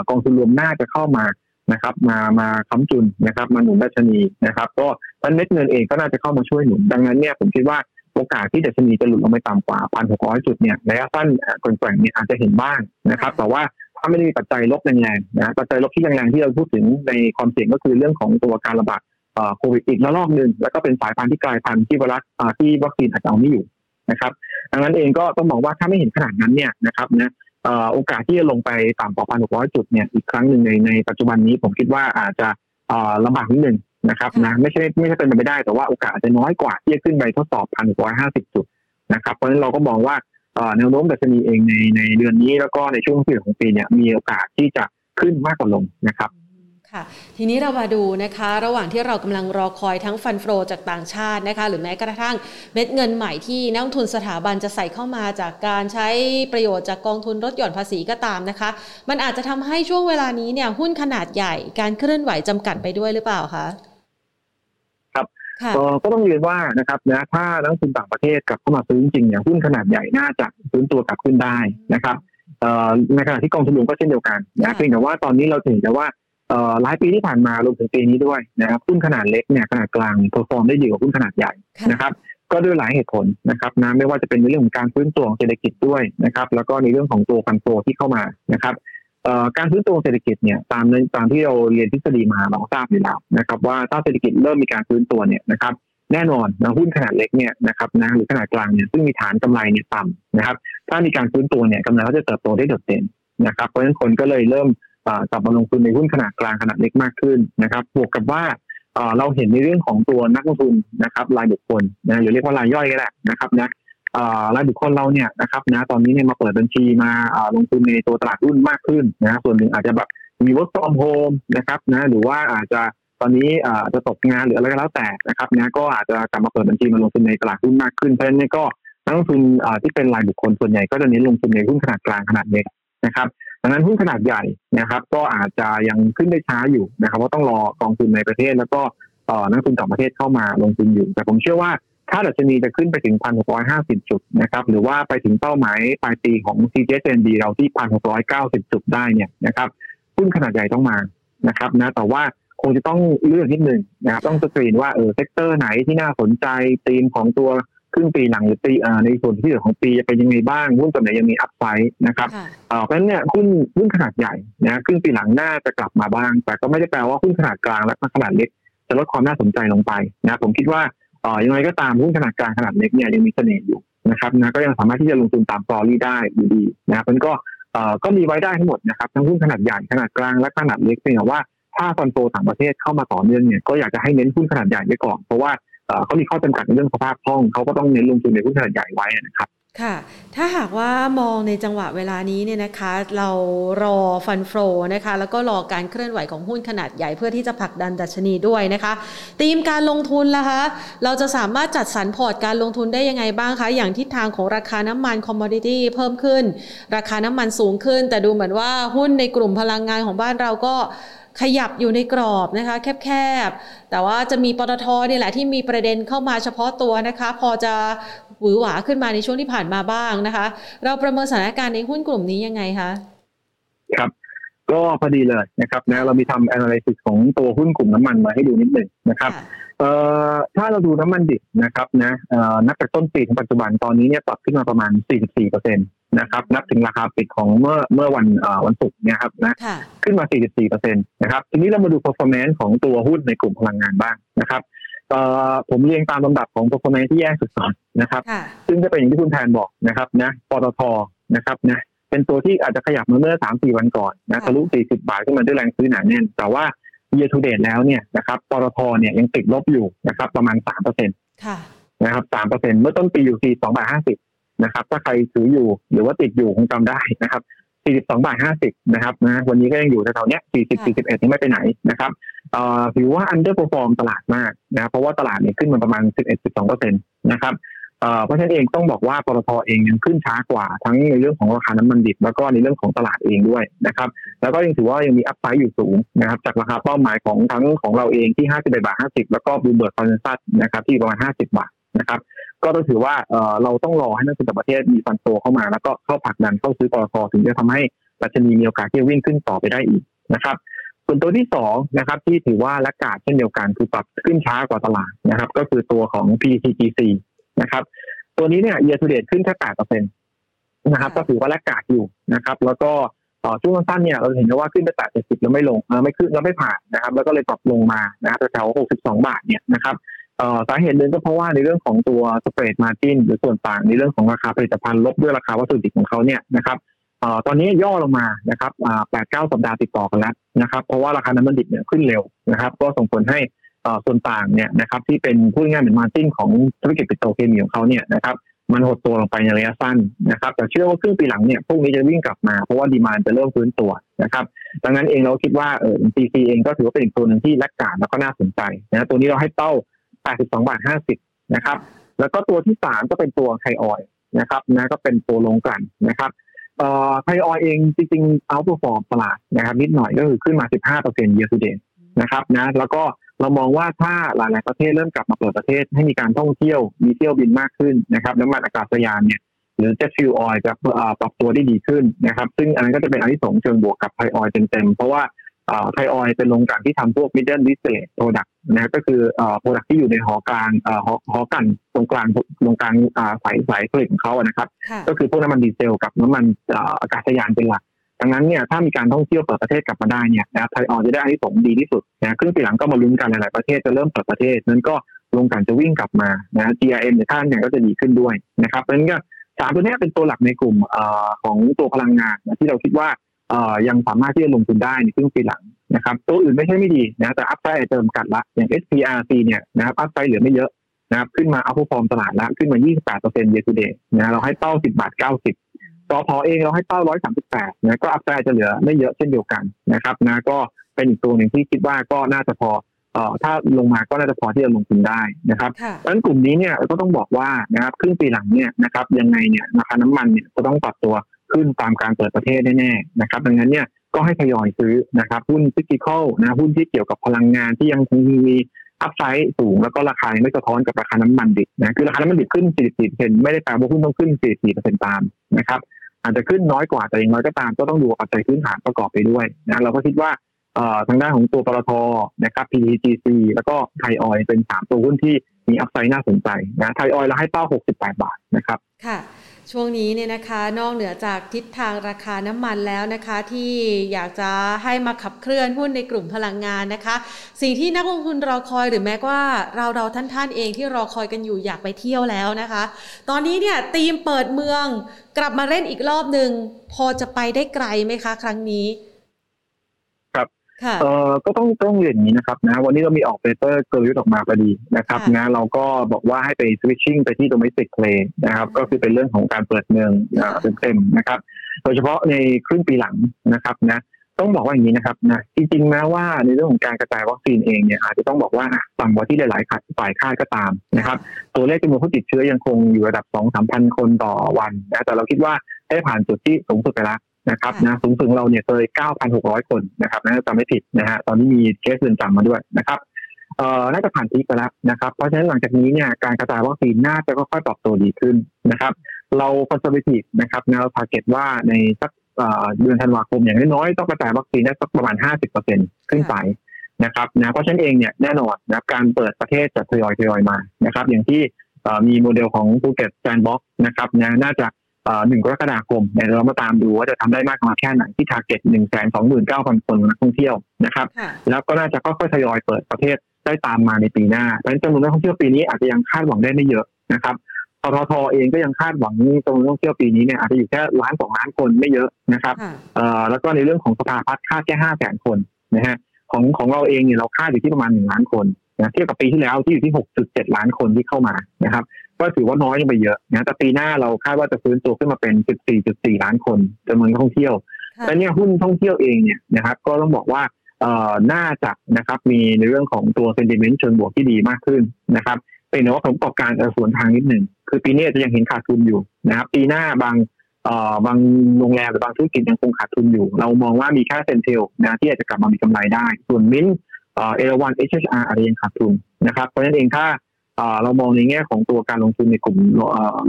กองทุนรวมน่าจะเข้ามา นะครับ มามาค้ำจุนนะครับ มาหนุนดัชนีนะครับ ก็พันเม็ดเงินเองก็น่าจะเข้ามาช่วยหนุนดังนั้นเนี่ยผมคิดว่าโอกาสที่ดัชนีจะหลุดลงไปต่ำกว่าพันหกร้อยจุดเนี่ยระยะสั้นกลแกว่งเนี่ยอาจจะเห็นบ้างนะครับ แต่ว่าถ้าไม่ได้มีปัจจัยลบแรงๆนะปัจจัยลบที่แรงๆที่เราพูดถึงในความเสี่ยงก็คือเรื่องของตัวการระบาดโควิดอีกระลอกหนึ่งแล้วก็เป็นสายพันธุ์ที่กลายพันธุ์ที่ไวรัสที่วัคซีนอาจจะเอาไม่อยู่นะครับ ดังนั้นเองก็ต้องบอกว่าถ้าไม่เห็นขนาดนั้นเนี่ยนะครับนะ โอกาสที่จะลงไปต่ำกว่าพันหกร้อยจุดเนี่ยอีกครั้งหนึ่งในในปัจจุบันนี้ผมคิดว่าอาจจะลำบากนิดหนึ่งนะครับนะไม่ใช่ไม่ใช่เป็นไปไม่ได้แต่ว่าโอกาสอาจจะน้อยกว่าที่จะขึ้นไปทดสอบพันหกร้อยห้าสิบจุดนะครับเพราะฉะนั้นเราก็มองว่าแนวโน้มดัชนีเองในในเดือนนี้แล้วก็ในช่วงที่ของปีเนี่ยมีโอกาสที่จะขึ้นมากกว่าลงนะครับ ค่ะทีนี้เรามาดูนะคะ ระหว่างที่เรากำลังรอคอยทั้งฟันโฟจากต่างชาตินะคะ หรือแม้กระทั่งเม็ดเงินใหม่ที่นักลงทุนสถาบันจะใส่เข้ามาจากการใช้ประโยชน์จากกองทุนลดหย่อนภาษีก็ตามนะคะ มันอาจจะทำให้ช่วงเวลานี้เนี่ยหุ้นขนาดใหญ่การเคลื่อนไหวจำกัดไปด้วยหรือเปล่าคะครับก็ต้องเรียนว่านะครับนะถ้านักลงทุนต่างประเทศกลับเข้ามาซื้อจริงๆเนี่ยหุ้นขนาดใหญ่น่าจะฟื้นตัวกลับขึ้นได้นะครับในขณะที่กองทุนรวมก็เช่นเดียวกันนะเพียงแต่ว่าตอนนี้เราเห็นแต่ว่า หลายปีที่ผ่านมารวมถึงปีนี้ด้วยนะครับหุ้นขนาดเล็กเนี่ยขนาดกลาง perform ได้ดีกว่าหุ้นขนาดใหญ่นะครับ ก็ด้วยหลายเหตุผลนะครับนะไม่ว่าจะเป็นในเรื่องของการฟื้นตัวของเศรษฐกิจด้วยนะครับ แล้วก็ในเรื่องของตัว fund flow ที่เข้ามานะครับการฟื้นตัวเศรษฐกิจเนี่ยตามตามที่เราเรียนทฤษฎีมาเราทราบอยู่แล้วนะครับว่าถ้าเศรษฐกิจเริ่มมีการฟื้นตัวเนี่ยนะครับแน่นอนนะหุ้นขนาดเล็กเนี่ยนะครับนะหรือขนาดกลางเนี่ยซึ่งมีฐานกำไรเนี่ยต่ำนะครับ ถ้ามีการฟื้นตัวเนี่ยกำไรก็จะเติบโตได้โดดเด่นนะครับเพราะฉะนั้นคนก็เลยเริ่ม กลับมาลงทุนในหุ้นขนาดกลางขนาดเล็กมากขึ้นนะครับ บวกกับว่าเราเห็นในเรื่องของตัวนักลงทุนนะครับรายบุคคลนะหรือเรียกว่ารายย่อยก็ได้นะครับนะรายบุคคลเราเนี่ยนะครับนะตอนนี้เนี่ยมาเปิดบัญชีมาลงทุนในตัวตลาดหุ้นมากขึ้นนะส่วนหนึ่งอาจจะแบบมี work from home นะครับนะหรือว่าอาจจะตอนนี้จะตกงานหรืออะไรก็แล้วแต่นะครับนะก็อาจจะกลับมาเปิดบัญชีมาลงทุนในตลาดหุ้นมากขึ้นเพราะฉะนั้นก็นักลงทุนที่เป็นรายบุคคลส่วนใหญ่ก็จะเน้นลงทุนในหุ้นขนาดกลางขนาดเล็กนะครับ ดังนั้นหุ้นขนาดใหญ่นะครับ ก็อาจจะยังขึ้นได้ช้าอยู่นะครับเพราะต้องรอกองทุนในประเทศ แล้วก็นักทุนต่างประเทศเข้ามาลงทุนอยู่ แต่ผมเชื่อว่าถ้าดัชนีจะขึ้นไปถึงพันหกร้อยห้าสิบจุดนะครับ หรือว่าไปถึงเป้าหมายปลายปีของ c j s n d เราที่พันหกร้อยเก้าสิบจุดได้เนี่ยนะครับหุ้นขนาดใหญ่ต้องมานะครับนะแต่ว่าคงจะต้องเลือกนิดหนึ่งนะครับต้องสกรีนว่าเออ sector ไหนที่น่าสนใจธีมของตัว ครึ่งปีหลังหรือปีในส่วนที่เหลือของปีจะเป็นยังไงบ้างหุ้นตัวไหนยังมี upside นะครับเพราะฉะนั้นเนี่ยหุ้นหุ้นขนาดใหญ่นะครึ่งปีหลังน่าจะกลับมาบ้าง แต่ก็ไม่ได้แปลว่าหุ้นขนาดกลางและขนาดเล็กจะลดความน่าสนใจลงไปนะผมคิดว่าออยังไงก็ตามหุ้นขนาดกลางขนาดเล็กเนี่ยยังมีเสน่ห์อยู่นะครับนะก็ยังสามารถที่จะลงทุนตามตอรี่ได้อยู่ดีนะมันก็เอ่อก็มีไว้ได้ทั้งหมดนะครับทั้งหุ้นขนาดใหญ่ขนาดกลางและขนาดเล็กเพียงแต่ว่าถ้าฟันโฟต่างประเทศเข้ามาต่อเนื่องเนี่ยก็อยากจะให้เน้นหุ้นขนาดใหญ่ไว้ก่อนเพราะว่า เขามีข้อจำกัดในเรื่องสภาพคล่องเขาก็ต้องเน้นลงทุนในหุ้นขนาดใหญ่ไว้นะครับค่ะ ถ้าหากว่ามองในจังหวะเวลานี้เนี่ยนะคะ เรารอfund flow นะคะ แล้วก็รอการเคลื่อนไหวของหุ้นขนาดใหญ่เพื่อที่จะผลักดันดัชนีด้วยนะคะธีมการลงทุนล่ะคะ เราจะสามารถจัดสรรพอร์ตการลงทุนได้ยังไงบ้างคะ อย่างทิศทางของราคาน้ำมัน commodity เพิ่มขึ้น ราคาน้ำมันสูงขึ้น แต่ดูเหมือนว่าหุ้นในกลุ่มพลังงานของบ้านเราก็ ขยับอยู่ในกรอบนะคะแคบๆ แต่ว่าจะมีปตทนี่แหละที่มีประเด็นเข้ามาเฉพาะตัวนะคะ พอจะหวือหวาขึ้นมาในช่วงที่ผ่านมาบ้างนะคะ เราประเมินสถานการณ์ในหุ้นกลุ่มนี้ยังไงคะครับก็พอดีเลยนะครับนะเรามีทำ analysis ของตัวหุ้นกลุ่มน้ำมันมาให้ดูนิดหนึ่งนะครับเอ่อถ้าเราดูน้ำมันดิบนะครับนะเอ่อนับจากต้นปีถึงปัจจุบันตอนนี้เนี่ยปรับขึ้นมาประมาณ 44เปอร์เซ็นต์ นะครับ นับถึงราคาปิดของเมื่อเมื่อวันวันศุกร์เนี่ยครับนะขึ้นมา 44เปอร์เซ็นต์นะครับ ทีนี้เรามาดู performance ของตัวหุ้นในกลุ่มพลังงานบ้างนะครับผมเรียงตามลำดับของ performance ที่แย่สุดก่อนนะครับ ซึ่งจะเป็นอย่างที่คุณแทนบอกนะครับนะปตทนะครับนะเป็นตัวที่อาจจะขยับมาเมื่อ 3-4 วันก่อนนะทะลุ 40 บาทขึ้นมาด้วยแรงซื้อหนาแน่น แต่ว่า year to date แล้วเนี่ยนะครับปตทเนี่ยยังติดลบอยู่นะครับประมาณ3%เปอร์เซ็นต์นะครับ3%เปอร์เซ็นต์เมื่อต้นปีอยู่ที่2บาท50 นะครับ ถ้าใครถืออยู่หรือว่าติดอยู่คงจำได้นะครับ42บาท50นะครับนะวันนี้ก็ยังอยู่แถวๆนี้40 41นี่ไม่ไปไหนนะครับถือว่า underperform ตลาดมากนะเพราะว่าตลาดเนี่ยขึ้นมาประมาณ 11-12%นะครับเพราะฉะนั้นเองต้องบอกว่าปตทเองยังขึ้นช้ากว่าทั้งในเรื่องของราคาน้ำมันดิบแล้วก็ในเรื่องของตลาดเองด้วยนะครับแล้วก็ยังถือว่ายังมี upside อยู่สูงนะครับจากราคาเป้าหมายของทั้งของเราเองที่51บาท50 แล้วก็ Bloomberg consensus นะครับที่ประมาณ 50 บาทนะครับ ก็ต้องถือว่าเราต้องรอให้นักลงทุนต่างประเทศมี fund flow เข้ามา แล้วก็เข้าผลักดันเข้าซื้อปตทถึงจะทำให้ดัชนีมีโอกาสที่จะวิ่งขึ้นต่อไปได้อีกนะครับส่วนตัวที่สองนะครับที่ถือว่า laggard เช่นเดียวกันคือปรับขึ้นช้ากว่าตลาดนะครับ ก็คือตัวของ PTTGC นะครับ ตัวนี้เนี่ยเย a r to d ขึ้นแค่แปดเปอร์เซ็นต์นะครับ ก็ถือว่าละกาดอยู่นะครับ แล้วก็ต่อช่วงสั้นเนี่ยเราเห็นว่าขึ้นไปแตะเจ็ดสิบแล้วไม่ลงไม่ขึ้นแล้วไม่ผ่านนะครับ แล้วก็เลยปรับลงมานะครับแถวหกสิบสองบาทเนี่ยนะครับ สาเหตุหนึ่งก็เพราะว่าในเรื่องของตัวสเปรดมาจินหรือส่วนต่างในเรื่องของราคาผลิตภัณฑ์ลบด้วยราคาวัตถุดิบของเขาเนี่ยนะครับตอนนี้ย่อลงมานะครับแปดเก้าสัปดาห์ติดต่อกันแล้วนะครับ เพราะว่าราคาน้ำมันดิบเนี่ยขึ้นเร็วนะครับ ก็ส่งผลให้ส่วนต่างเนี่ยนะครับที่เป็นพูดง่ายเหมือน margin ของธุรกิจปิโตรเคมีของเขาเนี่ยนะครับมันหดตัวลงไปในระยะสั้นนะครับ แต่เชื่อว่าครึ่งปีหลังเนี่ยพวกนี้จะวิ่งกลับมาเพราะว่า demand จะเริ่มฟื้นตัวนะครับดังนั้นเองเราคิดว่าเออ GC เองก็ถือว่าเป็นอีกตัวหนึ่งที่ laggard แล้วก็น่าสนใจนะตัวนี้เราให้เป้า 82บาท50นะครับ แล้วก็ตัวที่สามก็เป็นตัวไทยออยล์นะครับนะก็เป็นตัวโรงกลั่นนะครับเอ่อไทยออยล์เองจริงๆ outperform ตลาดนะครับ นิดหน่อยก็คือขึ้นมา 15% year to date นะครับนะแล้วก็เรามองว่าถ้าหลาย ๆ ประเทศเริ่มกลับมาเปิดประเทศให้มีการท่องเที่ยวมีเที่ยวบินมากขึ้นนะครับน้ำมันอากาศยานเนี่ยหรือ jet fuel oil จะปรับตัวได้ดีขึ้นนะครับ ซึ่งอันนั้นก็จะเป็นอานิสงส์เชิงบวกกับไทยออยล์เต็ม ๆ เพราะว่า ไทยออยล์เป็นโรงกลั่นที่ทำพวก middle distillate product นะก็คือเอ่อ product ที่อยู่ในหอกลางเอ่อหอหอกลั่นตรงกลางตรงกลางอ่าสายสายผลิตของเขาอะนะครับ ก็คือพวกน้ำมันดีเซลกับน้ำมันอากาศยานเป็นหลักดังนั้นเนี่ยถ้ามีการท่องเที่ยวเปิดประเทศกลับมาได้เนี่ยนะไทยออยล์จะได้อานิสงส์ดีที่สุดนะครึ่งปีหลังก็มาลุ้นกันหลาย ๆ ประเทศจะเริ่มเปิดประเทศนั้นก็โรงกลั่นจะวิ่งกลับมานะ GRM ในท่านเนี่ยก็จะดีขึ้นด้วยนะครับเพราะฉะนั้นก็สามตัวนี้เป็นตัวหลักในกลุ่มของตัวพลังงานที่เราคิดว่า ยังสามารถที่จะลงทุนได้ในครึ่งปีหลังนะครับตัวอื่นไม่ใช่ไม่ดีนะแต่ upside เริ่มจำกัดละอย่าง SPRC เนี่ยนะครับ upside เหลือไม่เยอะนะครับขึ้นมา outperform ตลาดละขึ้นมา 28เปอร์เซ็นต์ year to date นะเราให้เป้า 10 บาท 90ต่อพอเองเราให้เป้า 138นะก็ upside จะเหลือไม่เยอะเช่นเดียวกันนะครับนะก็เป็นอีกตัวหนึ่งที่คิดว่าก็น่าจะพอเอ่อถ้าลงมาก็น่าจะพอที่จะลงทุนได้นะครับดังนั้นกลุ่มนี้เนี่ยก็ต้องบอกว่านะครับครึ่งปีหลังเนี่ยนะครับยังไงเนี่ยราคาน้ำมันเนี่ยจะต้องปรับตัว ขึ้นตามการเปิดประเทศแน่ๆนะครับ ดังนั้นเนี่ยก็ให้ทยอยซื้อนะครับหุ้น cyclical นะหุ้นที่เกี่ยวกับพลังงานที่ยังคงมี upside สูงแล้วก็ราคาไม่สะท้อนกับราคาน้ำมันดิบนะคือราคาน้ำมันดิบขึ้น 44%ไม่ได้แปลว่าหุ้นต้องขึ้น 44%ตามนะครับอาจจะขึ้นน้อยกว่าแต่อย่างน้อยก็ตามก็ต้องดูปัจจัยพื้นฐานประกอบไปด้วยนะเราก็คิดว่าทางด้านของตัวปตทนะครับ PTGC แล้วก็ไทยออยเป็นสามตัวหุ้นที่มีอัพไซด์น่าสนใจนะไทยออยเราให้เป้า 68 บาทนะครับค่ะ ช่วงนี้เนี่ยนะคะนอกเหนือจากทิศทางราคาน้ำมันแล้วนะคะ ที่อยากจะให้มาขับเคลื่อนหุ้นในกลุ่มพลังงานนะคะ สิ่งที่นักลงทุนรอคอยหรือแม้ว่าเราเราท่านท่านเองที่รอคอยกันอยู่อยากไปเที่ยวแล้วนะคะ ตอนนี้เนี่ยทีมเปิดเมืองกลับมาเล่นอีกรอบหนึ่งพอจะไปได้ไกลไหมคะ ครั้งนี้ เออก็ต้องต้องเรียนอย่างนี้นะครับนะวันนี้เรามีออก paper กลยุทธ์ออกมาพอดีนะครับนะเราก็บอกว่าให้ไป switching ไปที่ domestic play นะครับก็คือเป็นเรื่องของการเปิดเมืองเต็มๆนะครับโดยเฉพาะในครึ่งปีหลังนะครับนะต้องบอกว่าอย่างนี้นะครับนะจริงๆแม้ว่าในเรื่องของการกระจายวัคซีนเองเนี่ยอาจจะต้องบอกว่าต่ำกว่าที่หลายๆฝ่ายคาดก็ตามนะครับตัวเลขจำนวนผู้ติดเชื้อยังคงอยู่ระดับ2 3 0 0 0คนต่อวันนะแต่เราคิดว่าได้ผ่านจุดที่สูงสุดไปแล้ว นะครับนะสูงสุดเราเนี่ยเคย 9,600 คนนะครับนะจำไม่ผิดนะฮะตอนนี้มีเคสเรือนจำมาด้วยนะครับเอ่อน่าจะผ่านทีไปแล้วนะครับ เพราะฉะนั้นหลังจากนี้เนี่ยการกระจายวัคซีนน่าจะค่อยๆปรับตัวดีขึ้นนะครับ เรา conservative นะครับนะเรา target ว่าในสักเดือนธันวาคมอย่างน้อยๆต้องกระจายวัคซีนได้สักประมาณ 50%ขึ้นไปนะครับนะเพราะฉะนั้นเองเนี่ยแน่นอนนะการเปิดประเทศจะทยอยทยอยมานะครับ อย่างที่มีโมเดลของภูเก็ตแซนด์บ็อกซ์นะครับนะน่าจะ หนึ่งกรกฎาคมเนี่ยเรามาตามดูว่าจะทำได้มากน้อยแค่ไหนที่ target หนึ่งแสนสองหมื่นเก้าพันคนนักท่องเที่ยวนะครับ แล้วก็น่าจะค่อยๆทยอยเปิดประเทศได้ตามมาในปีหน้าเพราะฉะนั้นจำนวนนักท่องเที่ยวปีนี้อาจจะยังคาดหวังได้ไม่เยอะนะครับทททเองก็ยังคาดหวังจำนวนนักท่องเที่ยวปีนี้เนี่ยอาจจะอยู่แค่ล้านสองล้านคนไม่เยอะนะครับเอ่อแล้วก็ในเรื่องของสภาพัฒน์คาดแค่ห้าแสนคนนะฮะของของเราเองเนี่ยเราคาดอยู่ที่ประมาณหนึ่งล้านคนนะเทียบกับปีที่แล้วที่อยู่ที่หกจุดเจ็ดล้านคนที่เข้ามานะครับ ก็ถือว่าน้อยไปเยอะนะแต่ปีหน้าเราคาดว่าจะฟื้นตัวขึ้นมาเป็น 14.4 ล้านคนจำนวนท่องเที่ยวและเนี่ยหุ้นท่องเที่ยวเองเนี่ยนะครับ ก็ต้องบอกว่าเอ่อน่าจะนะครับมีในเรื่องของตัวเซนติเมนต์เชิงบวกที่ดีมากขึ้นนะครับเป็นว่าผลประกอบการจะสวนทางนิดหนึ่งคือปีนี้จะยังเห็นขาดทุนอยู่นะครับปีหน้าบางเอ่อบางโรงแรมหรือบางธุรกิจยังคงขาดทุนอยู่ เรามองว่ามีแค่ CENTEL นะที่อาจจะกลับมามีกำไรได้ ส่วน MINT ERW SHR อะไรยังขาดทุนนะครับเพราะฉะนั้นเองถ้า เรามองในแง่ของตัวการลงทุนในกลุ่ม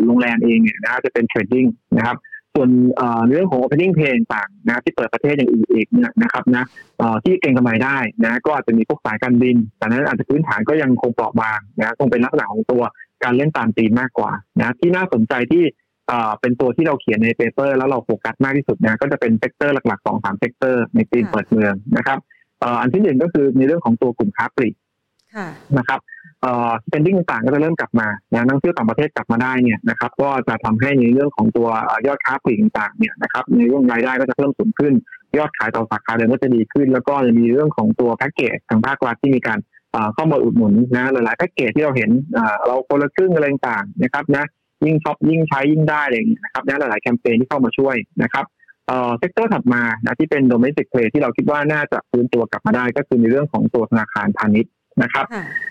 โรงแรมเองเนี่ยนะจะเป็น trading นะครับ ส่วนเรื่องของ opening play ต่างนะที่เปิดประเทศอย่างอื่นอีกเนี่ยนะครับนะที่เก็งกำไรได้นะก็อาจจะมีพวกสายการบิน แต่นั้นอาจจะพื้นฐานก็ยังคงเปราะบางนะคงเป็นลักษณะของตัวการเล่นตามตีมมากกว่านะที่น่าสนใจที่เป็นตัวที่เราเขียนใน paper แล้วเราโฟกัสมากที่สุดนะก็จะเป็น sector หลักๆสองสาม sector ในตีมเปิดเมืองนะครับอันที่หนึ่งก็คือในเรื่องของตัวกลุ่มค้าปลีกนะครับ เอ่อ spending ต่างๆก็จะเริ่มกลับมานะนักเที่ยวต่างประเทศกลับมาได้เนี่ยนะครับก็จะทำให้ในเรื่องของตัวยอดค้าปลีกต่างๆเนี่ยนะครับในเรื่องรายได้ก็จะเพิ่มสูงขึ้น ยอดขายต่อสาขาเดิมก็จะดีขึ้น แล้วก็จะมีเรื่องของตัวแพ็กเกจทางภาครัฐที่มีการเข้ามาอุดหนุนนะหลายๆแพ็กเกจที่เราเห็นเราคนละครึ่งอะไรต่างๆนะครับนะยิ่งช็อปยิ่งใช้ยิ่งได้อะไรอย่างเงี้ยนะครับนะหลายๆแคมเปญที่เข้ามาช่วยนะครับเอ่อ sector ถัดมานะที่เป็น domestic play ที่เราคิดว่าน่าจะฟื้นตัวกลับมาได้ ก็คือในเรื่องของตัวธนาคารพาณิชย์ นะครับ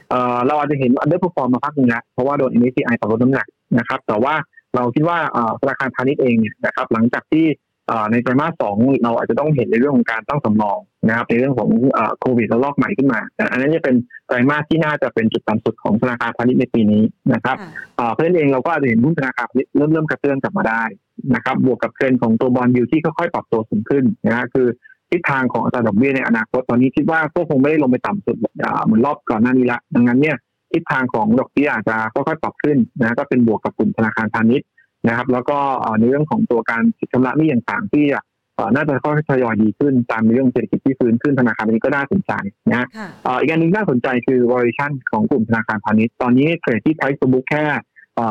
เอ่อเราอาจจะเห็น underperform มาพักนึงแล้วเพราะว่าโดน MSCI ปรับลดน้ำหนักนะครับ แต่ว่าเราคิดว่าธนาคารพาณิชย์เองเนี่ยนะครับหลังจากที่ในไตรมาสสองเราอาจจะต้องเห็นในเรื่องของการตั้งสำรองนะครับในเรื่องของโควิดระลอกใหม่ขึ้นมา อันนั้นจะเป็นไตรมาสที่น่าจะเป็นจุดต่ำสุดของธนาคารพาณิชย์ในปีนี้นะครับเพราะฉะนั้นเองเราก็อาจจะเห็นหุ้นธนาคารเริ่มเริ่มกระเตื้องกลับมาได้นะครับบวกกับเทรนด์ของตัวบอลยูที่ค่อยๆปรับตัวสูงขึ้นนะคือ ทิศทางของอัตราดอกเบี้ยในอนาคตตอนนี้คิดว่าก็คงไม่ได้ลงไปต่ำสุดเหมือนรอบก่อนหน้านี้ละดังนั้นเนี่ยทิศทางของดอกเบี้ยอาจจะค่อยๆปรับขึ้นนะก็เป็นบวกกับกลุ่มธนาคารพาณิชย์นะครับ แล้วก็ในเรื่องของตัวการชำระหนี้ต่างๆที่น่าจะค่อยๆทยอยดีขึ้นตามเรื่องเศรษฐกิจที่ฟื้นขึ้นธนาคารนี้ก็น่าสนใจนะอีกอันหนึ่งน่าสนใจคือ valuation ของกลุ่มธนาคารพาณิชย์ตอนนี้เทรดที่ price to book แค่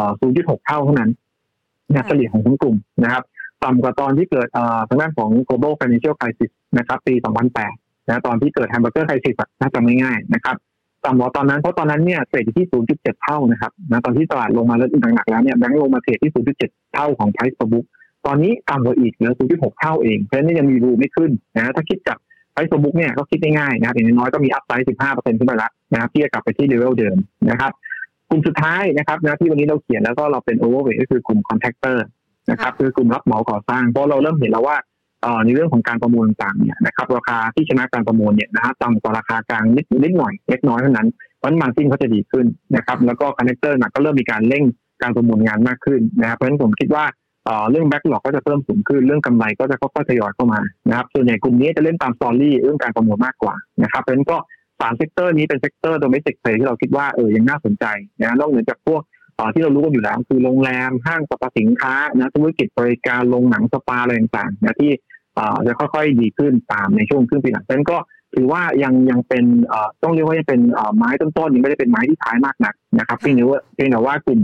0.6 เท่าเท่านั้นนะเฉลี่ยของทั้งกลุ่มนะครับ ต่ำกว่าตอนที่เกิดทางด้านของ global financial crisis นะครับปี 2008นะตอนที่เกิด hamburger crisis น่าจะไม่ง่ายนะครับต่ำกว่าตอนนั้นเพราะตอนนั้นเนี่ยเทรดที่ 0.7 เท่านะครับนะตอนที่ตลาดลงมาแล้วหนักๆแล้วเนี่ยแบงก์ลงมาเทรดที่ 0.7 เท่าของ price to book ตอนนี้ต่ำกว่าอีกเหลือ 0.6 เท่าเองเพราะฉะนั้นยังมี room ให้ขึ้นนะถ้าคิดจาก price book เนี่ยก็คิดง่ายๆนะครับอย่างน้อยก็มี upside 15%ขึ้นไปแล้วนะครับที่จะกลับไปที่เลเวลเดิมนะครับกลุ่มสุดท้ายนะครับนะที่วันนี้เราเขียนแล้วก็เราเป็น overweight ก็คือกลุ่ม con นะครับคือกลุ่มรับเหมาก่อสร้างเพราะเราเริ่มเห็นแล้วว่าในเรื่องของการประมูลต่างๆเนี่ยนะครับราคาที่ชนะการประมูลเนี่ยนะฮะต่ำกว่าราคากลางนิดนิดหน่อยเล็กน้อยเท่านั้นเพราะ margin เขาจะดีขึ้นนะครับแล้วก็ contractor ก็เริ่มมีการเร่งการประมูลงานมากขึ้นนะครับเพราะฉะนั้นผมคิดว่าเรื่อง backlog ก็จะเพิ่มสูงขึ้นเรื่องกำไรก็จะค่อยๆทยอยเข้ามานะครับส่วนใหญ่กลุ่มนี้จะเล่นตาม story เรื่องการประมูลมากกว่านะครับเพราะฉะนั้นก็สาม sector นี้เป็น sector domestic play ที่เราคิดว่าเออยังน่าสนใจนะนอกเหนือจากพวก ที่เรารู้กันอยู่แล้วคือโรงแรมห้างสรรพสินค้านะธุรกิจบริการโรงหนังสปาอะไรต่างๆนะที่จะค่อยๆดีขึ้นตามในช่วงครึ่งปีหลังนั้นก็ถือว่ายังยังเป็นต้องเรียกว่ายังเป็นไม้ต้นๆยังไม่ได้เป็นไม้ที่ท้ายมากนักนะครับเพียงแต่ว่าเพียงแต่ว่ากลุ่ม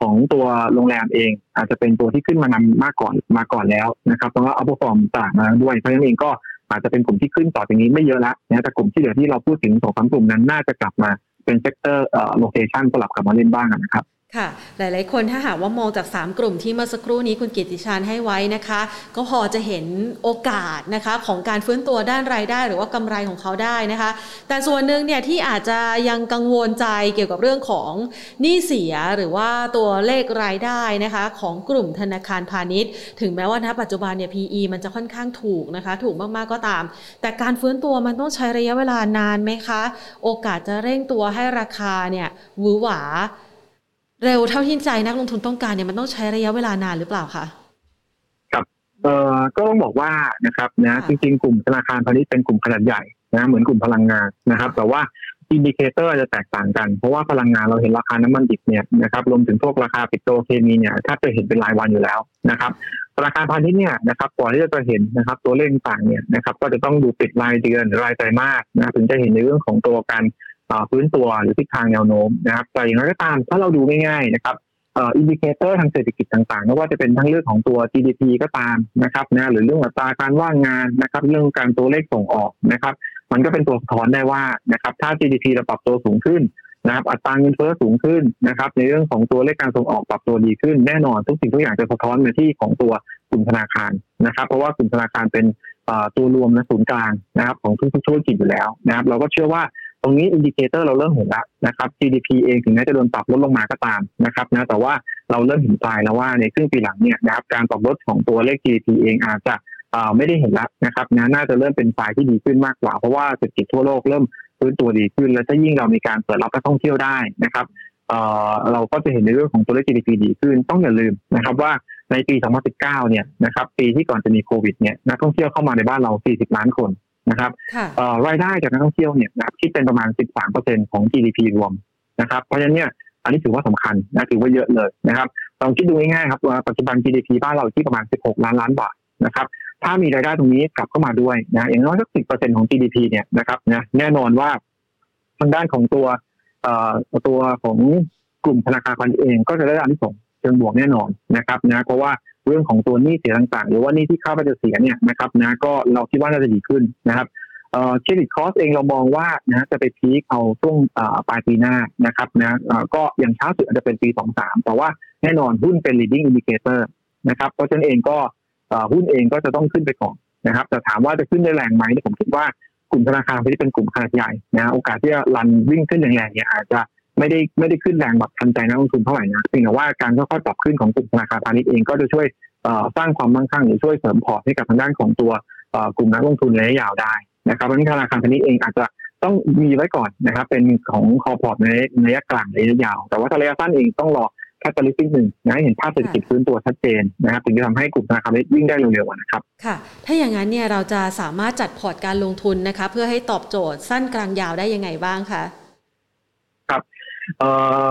ของตัวโรงแรมเอง อาจจะเป็นตัวที่ขึ้นมานำมากก่อนมาก่อนแล้วนะครับแล้วก็ outperform ตลาดมาด้วยเพราะฉะนั้นเองก็อาจจะเป็นกลุ่มที่ขึ้นต่อจากนี้ไม่เยอะแล้วนะแต่กลุ่มที่เหลือที่เราพูดถึงสองสามกลุ่มนั้นน่าจะกลับมา เป็น sector rotation สลับกลับมาเล่นบ้างนะครับ ค่ะ หลาย ๆ คนถ้าหากว่ามองจาก 3 กลุ่มที่เมื่อสักครู่นี้คุณกิติชานให้ไว้นะคะ ก็พอจะเห็นโอกาสนะคะของการฟื้นตัวด้านรายได้ หรือว่ากำไรของเขาได้นะคะ แต่ส่วนหนึ่งเนี่ยที่อาจจะยังกังวลใจเกี่ยวกับเรื่องของหนี้เสียหรือว่าตัวเลขรายได้นะคะของกลุ่มธนาคารพาณิชย์ ถึงแม้ว่าณปัจจุบันเนี่ย PE มันจะค่อนข้างถูกนะคะ ถูกมาก ๆ ก็ตาม แต่การฟื้นตัวมันต้องใช้ระยะเวลานานไหมคะ โอกาสจะเร่งตัวให้ราคาเนี่ยหวือหวา เร็วเท่าที่ใจนักลงทุนต้องการเนี่ยมันต้องใช้ระยะเวลานานหรือเปล่าคะครับเอ่อก็ต้องบอกว่านะครับนะจริงๆ กลุ่มธนาคารพาณิชย์เป็นกลุ่มขนาดใหญ่นะเหมือนกลุ่มพลังงานนะครับ แต่ว่า indicator จะแตกต่างกัน เพราะว่าพลังงานเราเห็นราคาน้ำมันดิบเนี่ยนะครับรวมถึงพวกราคาปิโตรเคมีเนี่ยถ้าจะเห็นเป็นรายวันอยู่แล้วนะครับธนาคารพาณิชย์เนี่ยนะครับก่อนที่จะเห็นนะครับตัวเลขต่างเนี่ยนะครับก็จะต้องดูปิดรายเดือนหรือรายไตรมาสนะถึงจะเห็นในเรื่องของตัวการ ฟื้นตัวหรือทิศทางแนวโน้มนะครับแต่อย่างไรก็ตามถ้าเราดูง่ายๆนะครับ indicator ทางเศรษฐกิจต่างๆไม่ว่าจะเป็นทั้งเรื่องของตัว GDP ก็ตามนะครับนะหรือเรื่องอัตราการว่างงานนะครับ เรื่องการตัวเลขส่งออกนะครับ มันก็เป็นตัวสะท้อนได้ว่านะครับ ถ้า GDP เราปรับตัวสูงขึ้นนะครับ อัตราเงินเฟ้อสูงขึ้นนะครับ ในเรื่องของตัวเลขการส่งออกปรับตัวดีขึ้นแน่นอนทุกสิ่งทุกอย่างจะสะท้อนมาที่ของตัวกลุ่มธนาคารนะครับ เพราะว่ากลุ่มธนาคารเป็นตัวรวมนะศูนย์กลางนะครับ ของทุกๆธุรกิจอยู่แล้วนะครับ เราก็เชื่อว่า ตรงนี้ indicator เราเริ่มเห็นแล้วนะครับ GDP เองถึงแม้จะโดนปรับลดลงมาก็ตามนะครับนะแต่ว่าเราเริ่มเห็นปลายแล้วว่าในครึ่งปีหลังเนี่ยนะครับการปรับลดของตัวเลข GDP เองอาจจะไม่ได้เห็นแล้วนะครับนะน่าจะเริ่มเป็นฝ่ายที่ดีขึ้นมากกว่า เพราะว่าเศรษฐกิจทั่วโลกเริ่มฟื้นตัวดีขึ้น และถ้ายิ่งเรามีการเปิดรับนักท่องเที่ยวได้นะครับเราก็จะเห็นในเรื่องของตัวเลข GDP ดีขึ้น ต้องอย่าลืมนะครับว่าในปี 2019 เนี่ยนะครับปีที่ก่อนจะมีโควิดเนี่ยนักท่องเที่ยวเข้ามาในบ้านเรา 40 ล้านคน นะครับรายได้จากนักท่องเที่ยวเนี่ยนะที่เป็นประมาณ 13%ของ GDP รวมนะครับ เพราะฉะนั้นเนี่ยอันนี้ถือว่าสำคัญนะถือว่าเยอะเลยนะครับลองคิดดูง่ายๆครับว่าปัจจุบัน GDP บ้านเราที่ประมาณ 16 ล้านล้านบาทนะครับถ้ามีรายได้ตรงนี้กลับเข้ามาด้วยนะอย่างน้อยสักสิบเปอร์เซ็นของ GDP เนี่ยนะครับนะแน่นอนว่าทางด้านของตัวตัวของกลุ่มธนาคารพาณิชย์เองก็จะได้อันที่สองเชิงบวกแน่นอนนะครับนะเพราะว่า เรื่องของตัวหนี้เสียต่างๆ หรือว่าหนี้ที่เข้าไปจะเสียเนี่ยนะครับนะก็เราคิดว่าน่าจะดีขึ้นนะครับเครดิตคอสเองเรามองว่านะจะไปพีคเอาช่วงปลายปีหน้านะครับนะก็อย่างช้าสุดอาจจะเป็นปีสองสามแต่ว่าแน่นอนหุ้นเป็น leading indicator นะครับเพราะฉะนั้นเองก็หุ้นเองก็จะต้องขึ้นไปก่อนนะครับแต่ถามว่าจะขึ้นได้แรงไหมผมคิดว่ากลุ่มธนาคารที่เป็นกลุ่มขนาดใหญ่นะโอกาสที่จะ run วิ่งขึ้นแรงๆเนี่ยอาจจะ ไม่ได้ไม่ได้ขึ้นแรงแบบทันใจนักลงทุนเท่าไหร่นะเพียงแต่ว่าการค่อยๆปรับขึ้นของกลุ่มธนาคารพาณิชย์เองก็จะช่วยสร้างความมั่งคั่งหรือช่วยเสริมพอร์ตให้กับทางด้านของตัวกลุ่มนักลงทุนระยะยาวได้นะครับเพราะฉะนั้นธนาคารพาณิชย์เองอาจจะต้องมีไว้ก่อนนะครับ เป็นของ core port ในระยะกลางระยะยาว แต่ว่าระยะสั้นเองต้องรอ catalyst หนึ่งนะเห็นภาพเศรษฐกิจฟื้นตัวชัดเจนนะครับถึงจะทำให้กลุ่มธนาคารวิ่งได้เร็วๆนะครับค่ะ ถ้าอย่างนั้นเนี่ยเราจะสามารถจัดพอร์ตการลงทุนนะคะ เพื่อให้ตอบโจทย์สั้นกลางยาวได้ยังไงบ้างคะ เอ่อ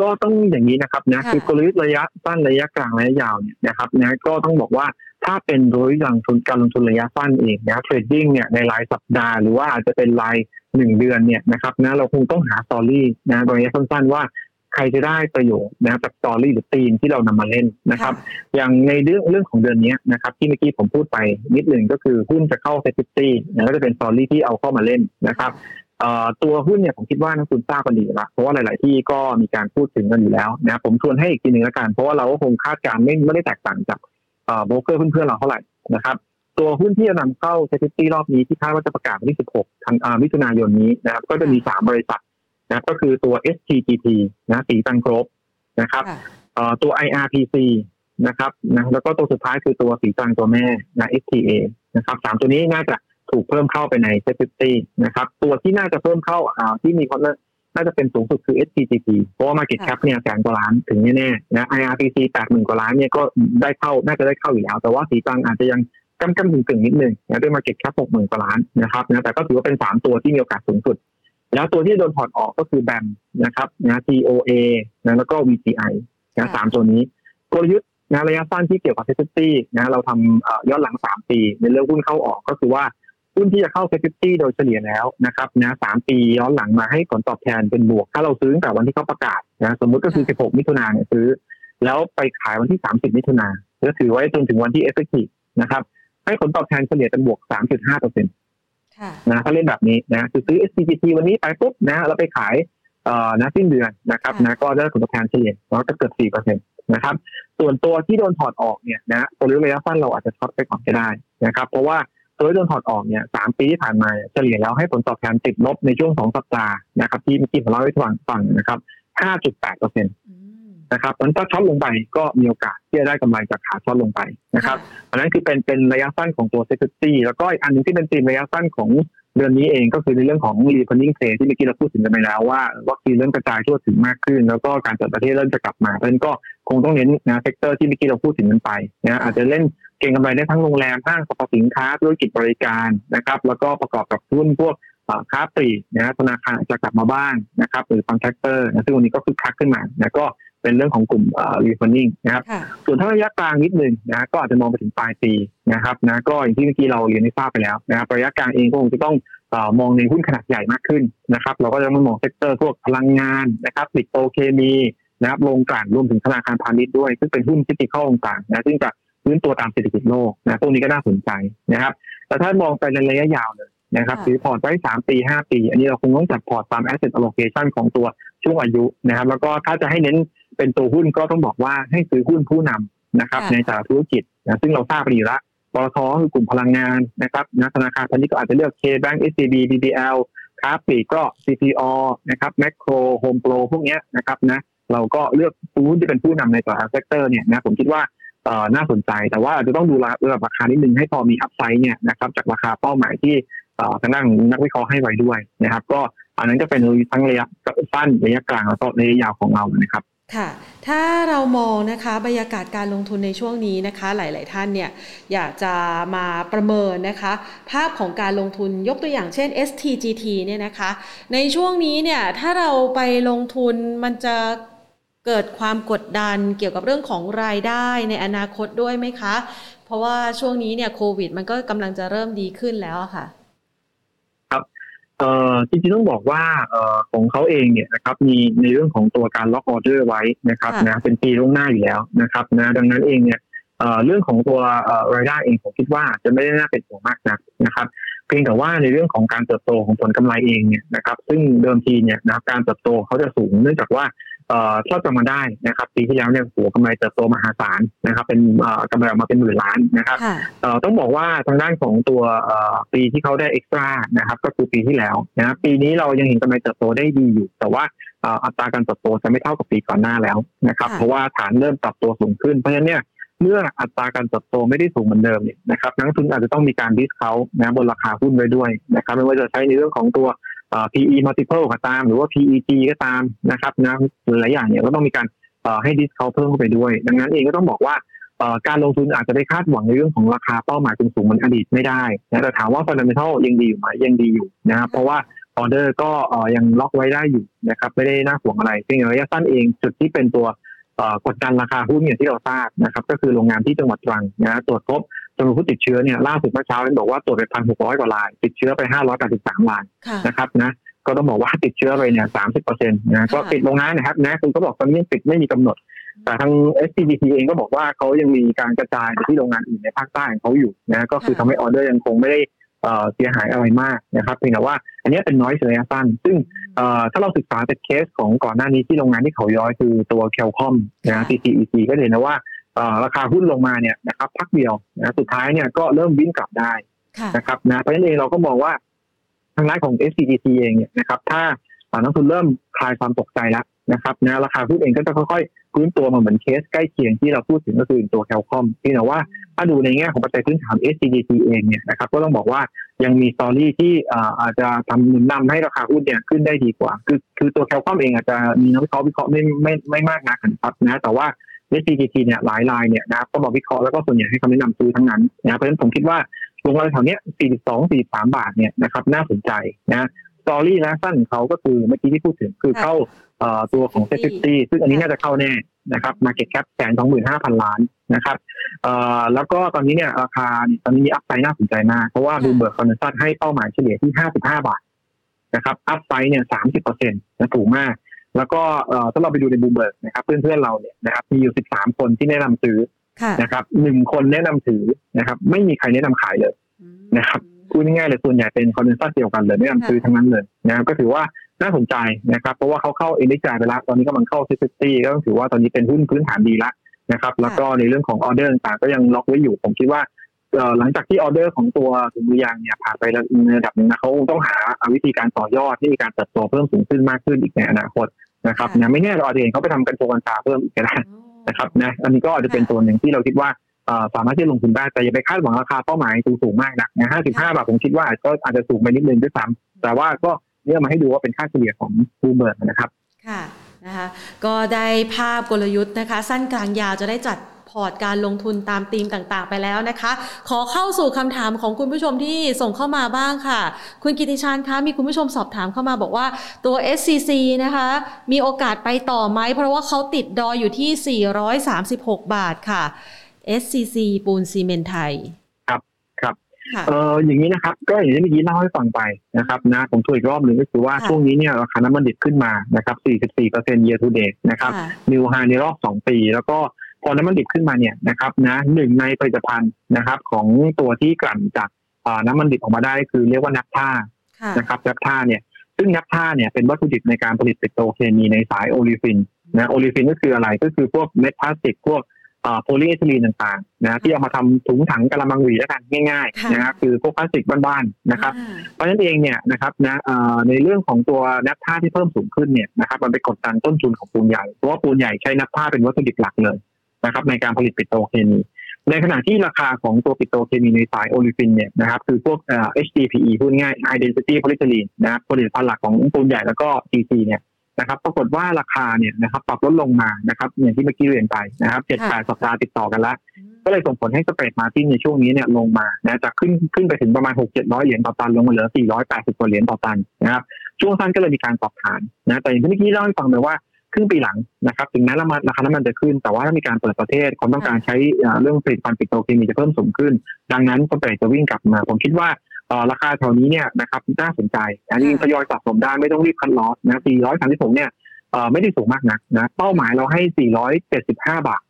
ก็ต้องอย่างนี้นะครับนะคือกลยุทธ์ระยะสั้นระยะกลางระยะยาวเนี่ยนะครับนะก็ต้องบอกว่าถ้าเป็นโดยลงทุนการลงทุนระยะสั้นเองนะ trading เนี่ยในรายสัปดาห์หรือว่าอาจจะเป็นรายหนึ่งเดือนเนี่ยนะครับนะเราคงต้องหา story นะระยะสั้นๆว่าใครจะได้ประโยชน์นะจาก story หรือธีมที่เรานำมาเล่นนะครับ อย่างในเรื่องเรื่องของเดือนนี้นะครับที่เมื่อกี้ผมพูดไปนิดหนึ่งก็คือหุ้นจะเข้า SET50นะก็จะเป็น story ที่เอาเข้ามาเล่นนะครับ ตัวหุ้นเนี่ยผมคิดว่านักลงทุนทราบกันดีละเพราะว่าหลาย ๆ ที่ก็มีการพูดถึงกันอยู่แล้วนะผมทวนให้อีกทีหนึ่งละกัน เพราะว่าเราก็คงคาดการณ์ไม่ไม่ได้แตกต่างจากโบรกเกอร์เพื่อนๆเราเท่าไหร่นะครับ ตัวหุ้นที่จะนำเข้า SET50รอบนี้ที่คาดว่าจะประกาศวันที่ 16 ธันมิถุนายนนี้นะครับก็จะมี 3 บริษัทนะก็คือตัว STGT นะสีตังครบนะครับตัว IRPC นะครับนะแล้วก็ตัวสุดท้ายคือตัวสีตังตัวแม่นะ STA นะครับสามตัวนี้น่าจะ ถูกเพิ่มเข้าไปในเซ็ตตี้นะครับ ตัวที่น่าจะเพิ่มเข้าที่มีความน่าจะเป็นสูงสุดคือ STGT เพราะว่า Market Cap เนี่ยแสนกว่าล้านถึงแน่ๆนะ IRPC แปดหมื่นกว่าล้านเนี่ยก็ได้เข้าน่าจะได้เข้าอยู่แล้ว แต่ว่าสีตังอาจจะยังกำกำถึงถึงนิดนึงนะด้วย Market Cap หกหมื่นกว่าล้านนะครับนะแต่ก็ถือว่าเป็นสามตัวที่มีโอกาสสูงสุด แล้วตัวที่โดนถอดออกก็คือ BAM นะครับนะ TOA นะแล้วก็ VGI นะสามตัวนี้กลยุทธ์นะระยะสั้นที่เกี่ยวกับ SET50นะเราทำย้อนหลังสามปีในเรื่องหุ้นเข้าออกก็คือว่า หุ้นที่จะเข้า SET50โดยเฉลี่ยแล้วนะครับนะสามปีย้อนหลังมาให้ผลตอบแทนเป็นบวก ถ้าเราซื้อตั้งแต่วันที่เขาประกาศนะสมมุติก็คือ16มิถุนายนซื้อ แล้วไปขายวันที่30มิถุนายนจะถือไว้จนถึงวันที่ effective นะครับให้ผลตอบแทนเฉลี่ยเป็นบวก3.5เปอร์เซ็นต์นะถ้าเล่นแบบนี้นะคือซื้อ SCGT วันนี้ไปปุ๊บนะเราไปขายเอ่อนะสิ้นเดือนนะครับนะก็ได้ผลตอบแทนเฉลี่ยแล้วก็เกิดสี่เปอร์เซ็นต์นะครับ ส่วนตัวที่โดนถอดออกเนี่ยนะตัวระยะสั้นเราอาจจะช็อตไปก่อนก็ได้นะครับ เพราะว่า ตัวที่โดนถอดออกเนี่ยสามปีที่ผ่านมาเฉลี่ยแล้วให้ผลตอบแทนติดลบในช่วงสองสัปดาห์นะครับที่เมื่อกี้ผมเล่าให้ฟังฟังนะครับห้าจุดแปดเปอร์เซ็นต์นะครับมันถ้าช็อตลงไปก็มีโอกาสที่จะได้กำไรจากขาช็อตลงไปนะครับอันนั้นคือเป็นเป็นระยะสั้นของตัว FTSE แล้วก็อีกอันนึงที่เป็นตีมระยะสั้นของเดือนนี้เองก็คือในเรื่องของ reopening play ที่เมื่อกี้เราพูดถึงกันไปแล้วว่าวัคซีนเริ่มกระจายทั่วถึงมากขึ้น แล้วก็การเปิดประเทศเริ่มจะกลับมาเพราะฉะนั้นก็คงต้องเน้นนะ sector ที่เมื่อกี้เราพูดถึงกันไปนะอาจจะเล่น เก็งกำไรได้ทั้งโรงแรมห้างสรรพสินค้าธุรกิจบริการนะครับ แล้วก็ประกอบกับหุ้นพวกค้าปลีกนะธนาคารจะกลับมาบ้างนะครับหรือบาง sector นะซึ่งวันนี้ก็คึกคักขึ้นมานะก็เป็นเรื่องของกลุ่ม reopening นะครับส่วนถ้าระยะกลางนิดนึงนะก็อาจจะมองไปถึงปลายปีนะครับนะก็อย่างที่เมื่อกี้เราเรียนให้ทราบไปแล้วนะครับระยะกลางเองก็คงจะต้องมองในหุ้นขนาดใหญ่มากขึ้นนะครับ เราก็จะมามอง sector พวกพลังงานนะครับปิโตรเคมีนะครับโรงกลั่นรวมถึงธนาคารพาณิชย์ด้วย ซึ่งเป็นหุ้น cyclical ต่างๆนะซึ่งจะ ฟื้นตัวตามเศรษฐกิจโลกนะตรงนี้ก็น่าสนใจนะครับ แต่ถ้ามองไปในระยะยาวเลยนะครับถือพอร์ตไว้สามปีห้าปี อันนี้เราคงต้องจัดพอร์ตตาม asset allocation ของตัวช่วงอายุนะครับ แล้วก็ถ้าจะให้เน้นเป็นตัวหุ้นก็ต้องบอกว่าให้ซื้อหุ้นผู้นำนะครับ ในแต่ละธุรกิจนะซึ่งเราทราบไปอยู่แล้วปตทคือกลุ่มพลังงานนะครับนะธนาคารพาณิชย์ก็อาจจะเลือก K-Bank SCB BBL ค้าปลีกก็ CPALL นะครับแมคโครโฮมโปรพวกนี้นะครับนะเราก็เลือกหุ้นที่เป็นผู้นำในแต่ละ sector เนี่ยนะผมคิดว่า น่าสนใจ แต่ว่าจะต้องดูระดับราคานิดนึงให้พอมี upside เนี่ยนะครับจากราคาเป้าหมายที่ทางด้านนักวิเคราะห์ให้ไว้ด้วยนะครับ ก็อันนั้นก็เป็นทั้งระยะสั้นระยะกลางแล้วก็ระยะยาวของเรานะครับค่ะ ถ้าเรามองนะคะบรรยากาศการลงทุนในช่วงนี้นะคะ หลาย ๆ ท่านเนี่ยอยากจะมาประเมินนะคะ ภาพของการลงทุนยกตัวอย่างเช่น STGT เนี่ยนะคะ ในช่วงนี้เนี่ยถ้าเราไปลงทุนมันจะ เกิดความกดดันเกี่ยวกับเรื่องของรายได้ในอนาคตด้วยไหมคะ เพราะว่าช่วงนี้เนี่ยโควิด มันก็กำลังจะเริ่มดีขึ้นแล้วค่ะ ครับเอ่อจริงๆต้องบอกว่าเอ่อของเขาเองเนี่ยนะครับมีในเรื่องของตัวการล็อกออเดอร์ไว้นะครับนะเป็นปีล่วงหน้าอยู่แล้วนะครับนะดังนั้นเองเนี่ยเอ่อเรื่องของตัวเอ่อรายได้เองผมคิดว่าจะไม่ได้น่าเป็นห่วงมากนักนะครับเพียงแต่ว่าในเรื่องของการเติบโตของผลกำไรเองเนี่ยนะครับซึ่งเดิมทีเนี่ยนะครับการเติบโตเขาจะสูงเนื่องจากว่าเอ่อ ถ้าจะมาได้นะครับปีที่แล้วเนี่ยหัวกำไรเติบโตมหาศาลนะครับ เป็นเอ่อกำไรออกมาเป็นหมื่นล้านนะครับค่ะเอ่อต้องบอกว่าทางด้านของตัวเอ่อปีที่เขาได้เอ็กซ์ตร้านะครับ ก็คือปีที่แล้วนะครับปีนี้เรายังเห็นกำไรเติบโตได้ดีอยู่ แต่ว่าเอ่ออัตราการเติบโตจะไม่เท่ากับปีก่อนหน้าแล้วนะครับค่ะเพราะว่าฐานเริ่มปรับตัวสูงขึ้นเพราะฉะนั้นเนี่ยเมื่ออัตราการเติบโตไม่ได้สูงเหมือนเดิมเนี่ยนะครับนักลงทุนอาจจะต้องมีการดิสเขานะบนราคาหุ้นไว้ด้วยนะครับ ไม่ว่าจะใช้ในเรื่องของตัวเอ่อ PE multiple ก็ตาม หรือว่า PEG ก็ตามนะครับนะหลายอย่างเนี่ยก็ต้องมีการให้ดิสเขาเพิ่มเข้าไปด้วย ดังนั้นเองก็ต้องบอกว่าการลงทุนอาจจะไปคาดหวังในเรื่องของราคาเป้าหมายสูงๆเหมือนอดีตไม่ได้นะแต่ถามว่า fundamental ยังดีอยู่ไหมยังดีอยู่นะครับเพราะว่าออเดอร์ก็ยังล็อกไว้ได้อยู่นะครับไม่ได้น่าห่วงอะไรเพียงระยะสั้นเองจุดที่เป็นตัวกดดันราคาหุ้นอย่างที่เราทราบนะครับก็คือโรงงานที่จังหวัดตรังนะตรวจพบำนวนผู้ติดเชื้อเนี่ยล่าสุดเมื่อเช้าเห็นบอกว่าตรวจไปพันหกร้อยกว่าราย ติดเชื้อไปห้าร้อยแปดสิบสามรายค่ะนะครับนะก็ต้องบอกว่าติดเชื้อไปเนี่ยสามสิบเปอร์เซ็นต์นะก็ค่ะปิดโรงงานนะครับนะคือก็บอกตอนนี้ยังปิดไม่มีกำหนด แต่ทาง SCDT เองก็บอกว่าเขายังมีการกระจายไปที่โรงงานอื่นในภาคใต้ของเขาอยู่นะก็คือทำให้ออเดอร์ยังคงไม่ได้เอ่อเสียหายอะไรมากนะครับเพียงแต่ว่าอันนี้เป็นน้อยระยะสั้น ซึ่งเอ่อถ้าเราศึกษาจากเคสของก่อนหน้านี้ที่โรงงานที่เขาย้อยคือตัวเคลคอมนะค่ะ CCEC ก็เห็นนะว่าเอ่อ ราคาหุ้นลงมาเนี่ยนะครับพักเดียวนะสุดท้ายเนี่ยก็เริ่มวิ่งกลับได้ค่ะนะครับนะเพราะฉะนั้นเองเราก็มองว่าทางด้านของ SCDT เองเนี่ยนะครับ ถ้าอ่านักทุนเริ่มคลายความตกใจแล้วนะครับนะราคาหุ้นเองก็จะค่อยๆฟื้นตัวมาเหมือนเคสใกล้เคียงที่เราพูดถึงก็คือตัวแคลคอมที่แต่ว่าถ้าดูในแง่ของปัจจัยพื้นฐาน SCDT เองเนี่ยนะครับก็ต้องบอกว่ายังมีสตอรี่ที่อ่าอาจจะทำหนุนนำให้ราคาหุ้นเนี่ยขึ้นได้ดีกว่า คือคือตัวแคลคอมเองอาจจะมีนักวิเคราะห์วิเคราะห์ไม่ไม่ไม่มากนักนะครับนะแต่ว่า SCDT เนี่ยหลายรายเนี่ยนะครับก็มาวิเคราะห์แล้วก็ส่วนใหญ่ให้คำแนะนำซื้อทั้งนั้นนะเพราะฉะนั้นผมคิดว่าลงมาแถวเนี้ย42 43 บาทเนี่ยนะครับน่าสนใจนะ story นะสั้นของเขาก็คือเมื่อกี้ที่พูดถึงคือค่ะเข้าเอ่อตัวของ s ซ t ซึ่งอันนี้น่าจะเข้าแน่นะครับ Market Cap แสนสองหมื่นห้าพันล้านนะครับเอ่อแล้วก็ตอนนี้เนี่ยราคาเนี่ยตอนนี้มี upside น่าสนใจมาก เพราะว่าค่ะ Bloomberg consensus ให้เป้าหมายเฉลี่ยที่55บาทนะครับ upside เนี่ย30เปอร์เซ็นต์นะสูงมาก แล้วก็เอ่อถ้าเราไปดูในบูมเบิร์กนะครับเพื่อนๆเราเนี่ยนะครับมีอยู่13 คนที่แนะนำซื้อค่ะนะครับหนึ่งคนแนะนำถือนะครับ ไม่มีใครแนะนำขายเลยอืมนะครับพูดง่ายๆเลยส่วนใหญ่เป็น consensus เดียวกันเลยแนะนำซื้อทั้งนั้นเลยนะครับก็ถือว่าน่าสนใจนะครับ เพราะว่าเขาเข้าเอ็นดีจไปแล้วตอนนี้กำลังเข้าซิสตี้ก็ต้องถือว่าตอนนี้เป็นหุ้นพื้นฐานดีละนะครับ แล้วก็ในเรื่องของออเดอร์ต่างๆก็ยังล็อกไว้อยู่ ผมคิดว่าเอ่อ หลังจากที่ออเดอร์ของตัวถุงมือยางเนี่ยผ่านไประดับหนึ่งนะเขาต้องหาวิธีการต่อยอดที่มีการเติบโตเพิ่มสูงขึ้นมากขึ้นอีกในอนาคตนะครับค่ะนะไม่แน่เราอาจจะเห็นเขาไปทำกันโชว์กันชาเพิ่มอีกก็ได้อ๋อนะครับนะอันนี้ก็อาจจะเป็นตัวหนึ่งที่เราคิดว่าเอ่อสามารถที่จะลงทุนได้แต่อย่าไปคาดหวังราคาเป้าหมายสูงๆมากนักนะ55บาทผมคิดว่าก็อาจจะสูงไปนิดนึงด้วยซ้ำแต่ว่าก็เนี่ยมาให้ดูว่าเป็นค่าเฉลี่ยของบูเบิร์กนะครับ ค่ะนะคะก็ได้ภาพกลยุทธ์นะคะ สั้นกลางยาวจะได้จัด พอร์ตการลงทุนตามธีมต่างๆ ไปแล้วนะคะ ขอเข้าสู่คำถามของคุณผู้ชมที่ส่งเข้ามาบ้างค่ะ คุณกิติชานคะมีคุณผู้ชมสอบถามเข้ามาบอกว่าตัว SCC นะคะ มีโอกาสไปต่อไหม เพราะว่าเขาติดดอยอยู่ที่ 436 บาทค่ะ SCC ปูนซีเมนต์ไทยครับครับค่ะเอออย่างนี้นะครับ ก็อย่างที่เมื่อกี้เล่าให้ฟังไปนะครับนะผมช่วยอีกรอบหนึ่งก็คือว่าค่ะช่วงนี้เนี่ยราคาน้ำมันดิบขึ้นมานะครับ 44% year to date นะครับค่ะนิวไฮในรอบ 2 ปี แล้วก็ พอน้ำมันดิบขึ้นมาเนี่ยนะครับนะหนึ่งในผลิตภัณฑ์นะครับ ของตัวที่กลั่นจากอ่าน้ำมันดิบออกมาได้คือเรียกว่านับท่าค่ะนะครับนับท่าเนี่ยซึ่งนับท่าเนี่ยเป็นวัตถุดิบในการผลิตปิโตรเคมีในสาย olefin นะ olefin ก็คืออะไรก็คือพวกเม็ดพลาสติกพวกโพลีเอทิลีนต่างๆนะที่เอามาทำถุงถังกะละมังหวีแล้วกันง่ายค่ะๆนะครับคือพวกพลาสติกบ้านๆนะครับอ่าเพราะฉะนั้นเองเนี่ยนะครับนะเอ่อในเรื่องของตัวนับท่าที่เพิ่มสูงขึ้นเนี่ยนะครับมันไปกดดันต้นทุนของปูนใหญ่เพราะว่าปูนใหญ่ใช้นับท่าเป็นวัตถุดิบหลักเลย นะครับในการผลิตปิโตรเคมี ในขณะที่ราคาของตัวปิโตรเคมีในสาย olefin เนี่ยนะครับคือพวกเอ่อ HDPE พูดง่าย High Density Polyethylene นะครับผลิตภัณฑ์หลักของปูนใหญ่แล้วก็ GC เนี่ยนะครับปรากฏว่าราคาเนี่ยนะครับปรับลดลงมานะครับอย่างที่เมื่อกี้เรียนไปนะครับเจ็ดแปดสัปดาห์ติดต่อกันแล้ว ก็เลยส่งผลให้ spread margin ในช่วงนี้เนี่ยลงมานะจากขึ้นขึ้นไปถึงประมาณ6 700เหรียญต่อตันลงมาเหลือ480กว่าเหรียญต่อตันนะครับช่วงสั้นก็เลยมีการปรับฐานนะแต่อย่างที่เมื่อกี้เล่าให้ฟังไปว่า ครึ่งปีหลังนะครับถึงแม้ราคาราคาน้ำมันจะขึ้น แต่ว่าถ้ามีการเปิดประเทศความต้องการใช้เรื่องผลิตภัณฑ์ปิโตรเคมีจะเพิ่มสูงขึ้น ดังนั้น spread จะวิ่งกลับมา ผมคิดว่าราคาแถวนี้เนี่ยนะครับน่าสนใจอันนี้ทยอยสะสมได้ไม่ต้องรีบ cut loss นะ436เนี่ยไม่ได้สูงมากนักนะเป้าหมายเราให้ 475 บาท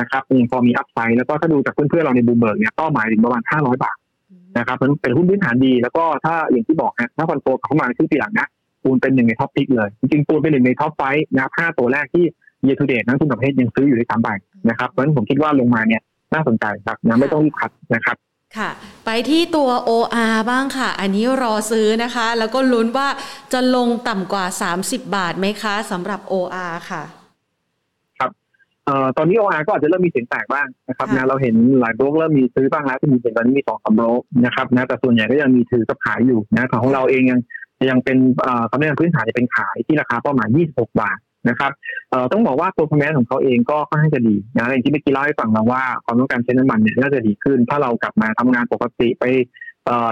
นะครับยังพอมี upside แล้วก็ถ้าดูจากเพื่อนๆเราในบูมเบิร์กเนี่ยเป้าหมายถึงประมาณ 500 บาทนะครับมันเป็นหุ้นพื้นฐานดี แล้วก็ถ้าอย่างที่บอกนะถ้า fund flow เข้ามาในช่วงปีหลังนะ ปูนเป็นหนึ่งใน top pick เลย จริงๆปูนเป็นหนึ่งใน top five นะครับห้าตัวแรกที่ year to date นักลงทุนต่างประเทศยังซื้ออยู่ในสามใบนะครับเพราะฉะนั้นผมคิดว่าลงมาเนี่ยน่าสนใจครับนะไม่ต้องรีบ cut นะครับค่ะ ไปที่ตัว OR บ้างค่ะ อันนี้รอซื้อนะคะ แล้วก็ลุ้นว่าจะลงต่ำกว่า 30 บาทไหมคะสำหรับ OR ค่ะ ครับเอ่อตอนนี้ OR ก็อาจจะเริ่มมีเสียงแตกบ้างนะครับนะเราเห็นหลายโบรกเริ่มมีซื้อบ้างแล้วที่มีเห็นตอนนี้มีสองสามโบรกนะครับนะแต่ส่วนใหญ่ก็ยังมีถือกับขายอยู่นะของเราเองยัง ยังเป็นคำแนะนำพื้นฐานจะเป็นขายที่ราคาเป้าหมาย 26 บาทนะครับต้องบอกว่าตัวคอมนของเขาเองก็ค่อนข้างจะดีนะอย่างที่เมื่อกี้เล่าให้ฟังเราว่าความต้องการใช้น้ำมันเนี่ยน่าจะดีขึ้น ถ้าเรากลับมาทำงานปกติไป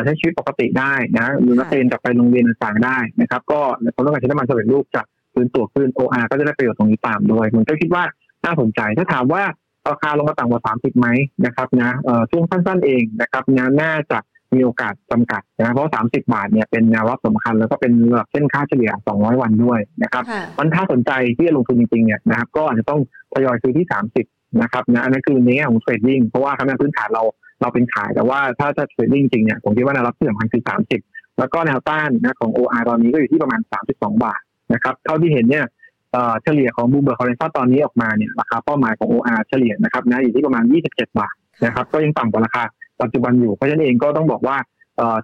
ใช้ชีวิตปกติได้นะหรือนักเรียนกลับไปโรงเรียนต่างๆได้นะครับ ก็ความต้องการใช้น้ำมันสำเร็จรูปจะฟื้นตัวขึ้น OR ก็จะได้ประโยชน์ตรงนี้ตามด้วยผมก็คิดว่าน่าสนใจถ้าถามว่าราคาลงมาต่ำกว่า 30 ไหมนะครับนะช่วงสั้นๆเองนะครับนะน่าจะ มีโอกาสจำกัดนะเพราะ 30 บาทเนี่ยเป็นแนวรับสำคัญ แล้วก็เป็นระดับเส้นค่าเฉลี่ย 200 วันด้วยนะครับมันถ้าสนใจที่จะลงทุนจริงๆเนี่ยนะครับก็อาจจะต้องทยอยซื้อที่ 30 นะครับนะอันนั้นคือในแง่ของ trading เพราะว่าด้านพื้นฐานเราเราเป็นขาย แต่ว่าถ้าจะ trading จริงเนี่ยผมคิดว่าแนวรับที่สำคัญคือ 30 แล้วก็แนวต้านนะของ OR ตอนนี้ก็อยู่ที่ประมาณ 32 บาทนะครับเท่าที่เห็นเนี่ยเฉลี่ยของ Bloomberg consensus ตอนนี้ออกมาเนี่ยราคาเป้าหมายของ OR เฉลี่ยนะครับนะอยู่ที่ประมาณ 27 บาทนะครับก็ยังต่ำกว่าราคา ปัจจุบันอยู่ เพราะฉะนั้นเองก็ต้องบอกว่า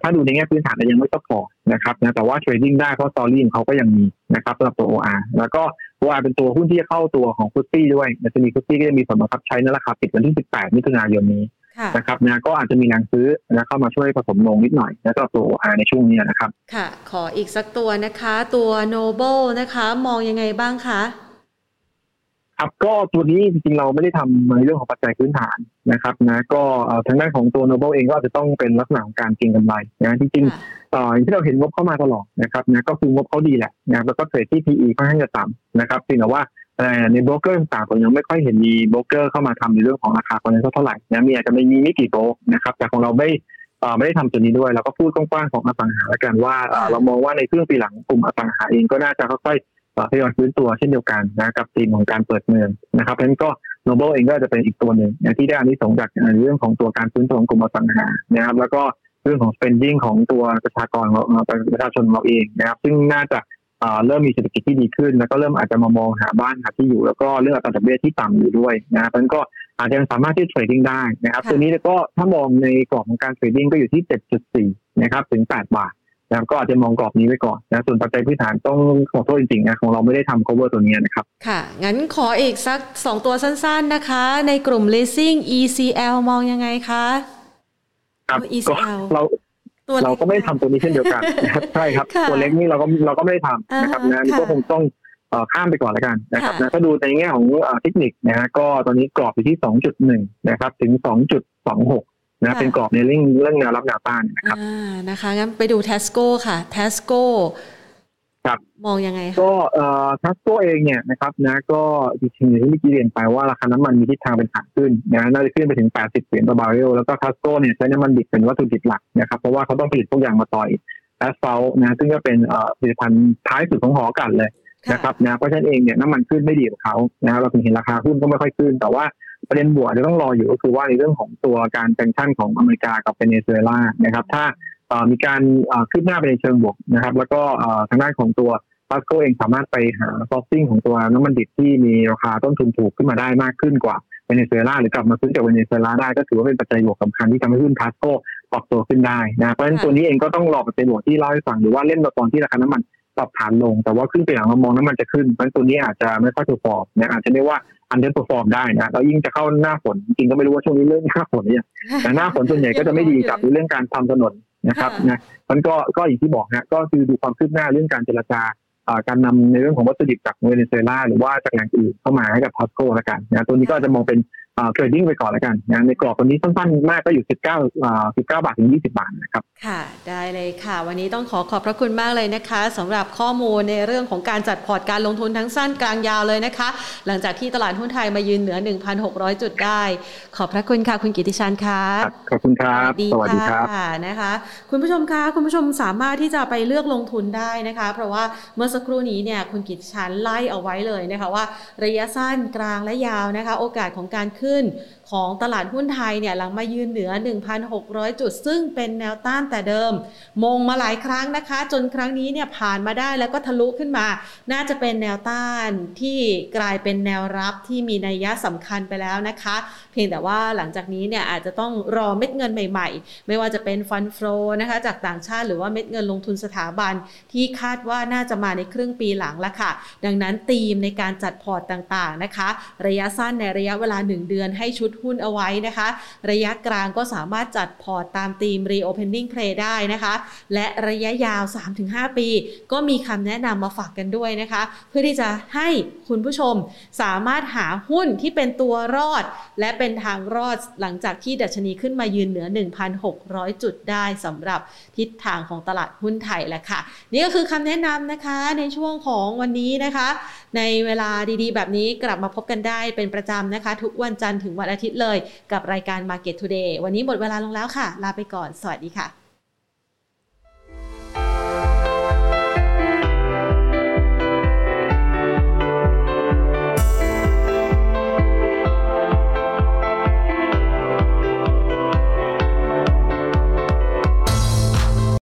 ถ้าดูในแง่พื้นฐานยังไม่ support นะครับนะแต่ว่า trading ได้เพราะ story ของเขาก็ยังมีนะครับสำหรับตัว OR แล้วก็ OR เป็นตัวหุ้นที่จะเข้าตัวของ FTSE ด้วยจะมี FTSE ก็จะมีผลบังคับใช้ในราคาปิดวันที่ 18 มิถุนายนนี้นะครับนะก็อาจจะมีแรงซื้อนะเข้ามาช่วยผสมโรงนิดหน่อยแล้วก็ตัว OR ในช่วงนี้นะครับ ค่ะ ขออีกสักตัวนะคะ ตัว Noble นะคะ มองยังไงบ้างคะ ครับก็ตัวนี้จริงๆเราไม่ได้ทำในเรื่องของปัจจัยพื้นฐานนะครับนะก็ทางด้านของตัว Noble เองก็จะต้องเป็นลักษณะของการเก็งกำไรนะจริงๆอย่างที่เราเห็นงบเข้ามาตลอดนะครับนะก็คืองบเขาดีแหละนะแล้วก็ trade ที่ PE ค่อนข้างจะต่ำนะครับเพียงแต่ว่าในโบรกเกอร์ต่างๆผมยังไม่ค่อยเห็นมีโบรกเกอร์เข้ามาทำในเรื่องของราคา consensus เท่าไหร่นะมีอาจจะไม่มีไม่กี่โบรกนะครับแต่ของเราไม่ไม่ได้ทำตัวนี้ด้วยเราก็พูดกว้างๆของอสังหาแล้วกันว่าเรามองว่าในครึ่งปีหลังกลุ่มอสังหาเองก็น่าจะค่อย ทยอยฟื้นตัวเช่นเดียวกันนะกับธีมของการเปิดเมืองนะครับเพราะฉะนั้นก็โนเบิลเองก็จะเป็นอีกตัวหนึ่งที่ได้อานิสงส์จากเรื่องของตัวการฟื้นตัวของกลุ่มอสังหานะครับแล้วก็เรื่องของ spending ของตัวประชากรเราประชาชนเราเองนะครับ ซึ่งน่าจะเริ่มมีเศรษฐกิจที่ดีขึ้น แล้วก็เริ่มอาจจะมามองหาบ้านหาที่อยู่ แล้วก็เรื่องอัตราดอกเบี้ยที่ต่ำอยู่ด้วยนะเพราะฉะนั้นก็อาจจะสามารถที่ trading ได้นะครับตัวนี้ก็ถ้ามองในกรอบของการ trading ก็อยู่ที่ 7.4 นะครับถึง 8 บาท นะก็อาจจะมองกรอบนี้ไว้ก่อนนะส่วนปัจจัยพื้นฐานต้องขอโทษจริงๆนะของเราไม่ได้ทำ cover ตัวนี้นะครับ ค่ะ งั้นขออีกสักสองตัวสั้นๆนะคะ ในกลุ่ม leasing ECL มองยังไงคะครับ ECL เราเราก็ไม่ได้ทำตัวนี้เช่นเดียวกันใช่ครับ ตัวเล็กนี่เราก็เราก็ไม่ได้ทำนะครับนะนี่ก็คงต้องข้ามไปก่อนแล้วกันนะครับนะถ้าดูในแง่ของเทคนิคนะฮะก็ตอนนี้กรอบอยู่ที่ 2.1 นะครับ ถึง 2.26 นะเป็นกรอบในเรื่องเรื่องแนวรับแนวต้านนะครับอ่านะคะงั้นไปดูทาสโก้ค่ะทาสโก้ครับมองยังไงก็เอ่อทาสโก้เองเนี่ยนะครับนะก็จริงๆอย่างที่เมื่อกี้เรียนไปว่าราคาน้ำมันมีทิศทางเป็นขาขึ้นนะน่าจะขึ้นไปถึง 80 เหรียญต่อบาร์เรลแล้วก็ทาสโก้เนี่ยใช้น้ำมันดิบเป็นวัตถุดิบหลักนะครับเพราะว่าเขาต้องผลิตพวกยางมะตอย asphalt นะซึ่งก็เป็นเอ่อผลิตภัณฑ์ท้ายสุดของหอกลั่นเลยนะครับนะเพราะฉะนั้นเองเนี่ยน้ำมันขึ้นไม่ดีกับเขานะเราถึงเห็นราคาหุ้นก็ไม่ค่อยขึ้น แต่ว่า ประเด็นบวกจะต้องรออยู่ก็คือว่าในเรื่องของตัวการ sanction ของอเมริกากับเวเนซุเอลานะครับถ้ามีการคืบหน้าไปในเชิงบวกนะครับ แล้วก็ทางด้านของตัวทาสโก้เองสามารถไปหา sourcing ของตัวน้ำมันดิบที่มีราคาต้นทุนถูกขึ้นมาได้มากขึ้นกว่าเวเนซุเอลาหรือกลับมาซื้อจากเวเนซุเอลาได้ก็ถือว่าเป็นปัจจัยบวกสำคัญที่ทำให้หุ้นทาสโก้ปรับตัวขึ้นได้นะเพราะฉะนั้นตัวนี้เองก็ต้องรอปัจจัยบวกที่เล่าให้ฟังหรือว่าเล่นตอนที่ราคาน้ำมันปรับฐานลง แต่ว่าครึ่งปีหลังเรามองน้ำมันจะขึ้นเพราะตัวนี้อาจจะไม่ค่อย perform นะอาจจะเรียกว่า underperform ได้นะแล้วยิ่งจะเข้าหน้าฝนจริงก็ไม่รู้ว่าช่วงนี้เรื่องหน้าฝนเนี่ยแต่หน้าฝนส่วนใหญ่ก็จะไม่ดีกับเรื่องการทำถนนนะครับนะมันก็ก็อย่างที่บอกนะก็คือดูความคืบหน้าเรื่องการเจรจาการนำในเรื่องของวัตถุดิบจากเวเนซุเอลาหรือว่าจากแหล่งอื่นเข้ามาให้กับทาสโก้ละกันนะตัวนี้ก็จะมองเป็น trading ไปก่อนแล้วกันนะในกรอบตัวนี้สั้นๆมากก็อยู่ 19 19 บาทถึง 20 บาทนะครับ ค่ะ ได้เลยค่ะ วันนี้ต้องขอขอบพระคุณมากเลยนะคะสำหรับข้อมูลในเรื่องของการจัดพอร์ตการลงทุนทั้งสั้นกลางยาวเลยนะคะ หลังจากที่ตลาดหุ้นไทยมายืนเหนือ 1,600 จุดได้ ขอบพระคุณค่ะ คุณกิติชาญค่ะขอบคุณครับ สวัสดีครับนะคะ คุณผู้ชมคะคุณผู้ชมสามารถที่จะไปเลือกลงทุนได้นะคะ เพราะว่าเมื่อสักครู่นี้เนี่ยคุณกิติชาญไล่เอาไว้เลยนะคะว่า ระยะสั้นกลางและยาวนะคะ โอกาสของการขึ้นของตลาดหุ้นไทยเนี่ยหลังมายืนเหนือ 1,600 จุด ซึ่งเป็นแนวต้านแต่เดิม มงมาหลายครั้งนะคะ จนครั้งนี้เนี่ยผ่านมาได้แล้วก็ทะลุขึ้นมา น่าจะเป็นแนวต้านที่กลายเป็นแนวรับที่มีนัยยะสำคัญไปแล้วนะคะ เพียงแต่ว่าหลังจากนี้เนี่ยอาจจะต้องรอเม็ดเงินใหม่ๆ ไม่ว่าจะเป็น fund flow นะคะจากต่างชาติหรือว่าเม็ดเงินลงทุนสถาบันที่คาดว่าน่าจะมาในครึ่งปีหลังละค่ะ ดังนั้นธีมในการจัดพอร์ตต่างๆนะคะ ระยะสั้นในระยะเวลา 1 เดือนือนให้ชุดหุ้นเอาไว้นะคะ ระยะกลางก็สามารถจัดพอร์ตตามธีม reopening play ได้นะคะ และระยะยาว 3-5 ปี ก็มีคำแนะนำมาฝากกันด้วยนะคะ เพื่อที่จะให้คุณผู้ชมสามารถหาหุ้นที่เป็นตัวรอด และเป็นทางรอดหลังจากที่ดัชนีขึ้นมายืนเหนือ 1,600 จุดได้สำหรับทิศทางของตลาดหุ้นไทยแหละค่ะ นี่ก็คือคำแนะนำนะคะในช่วงของวันนี้นะคะ ในเวลาดีๆ แบบนี้กลับมาพบกันได้เป็นประจำนะคะ ทุกวันจันทร์ถึงวันอาทิตย์เลย กับรายการ Market Today วันนี้หมดเวลาลงแล้วค่ะ ลาไปก่อน สวัสดีค่ะ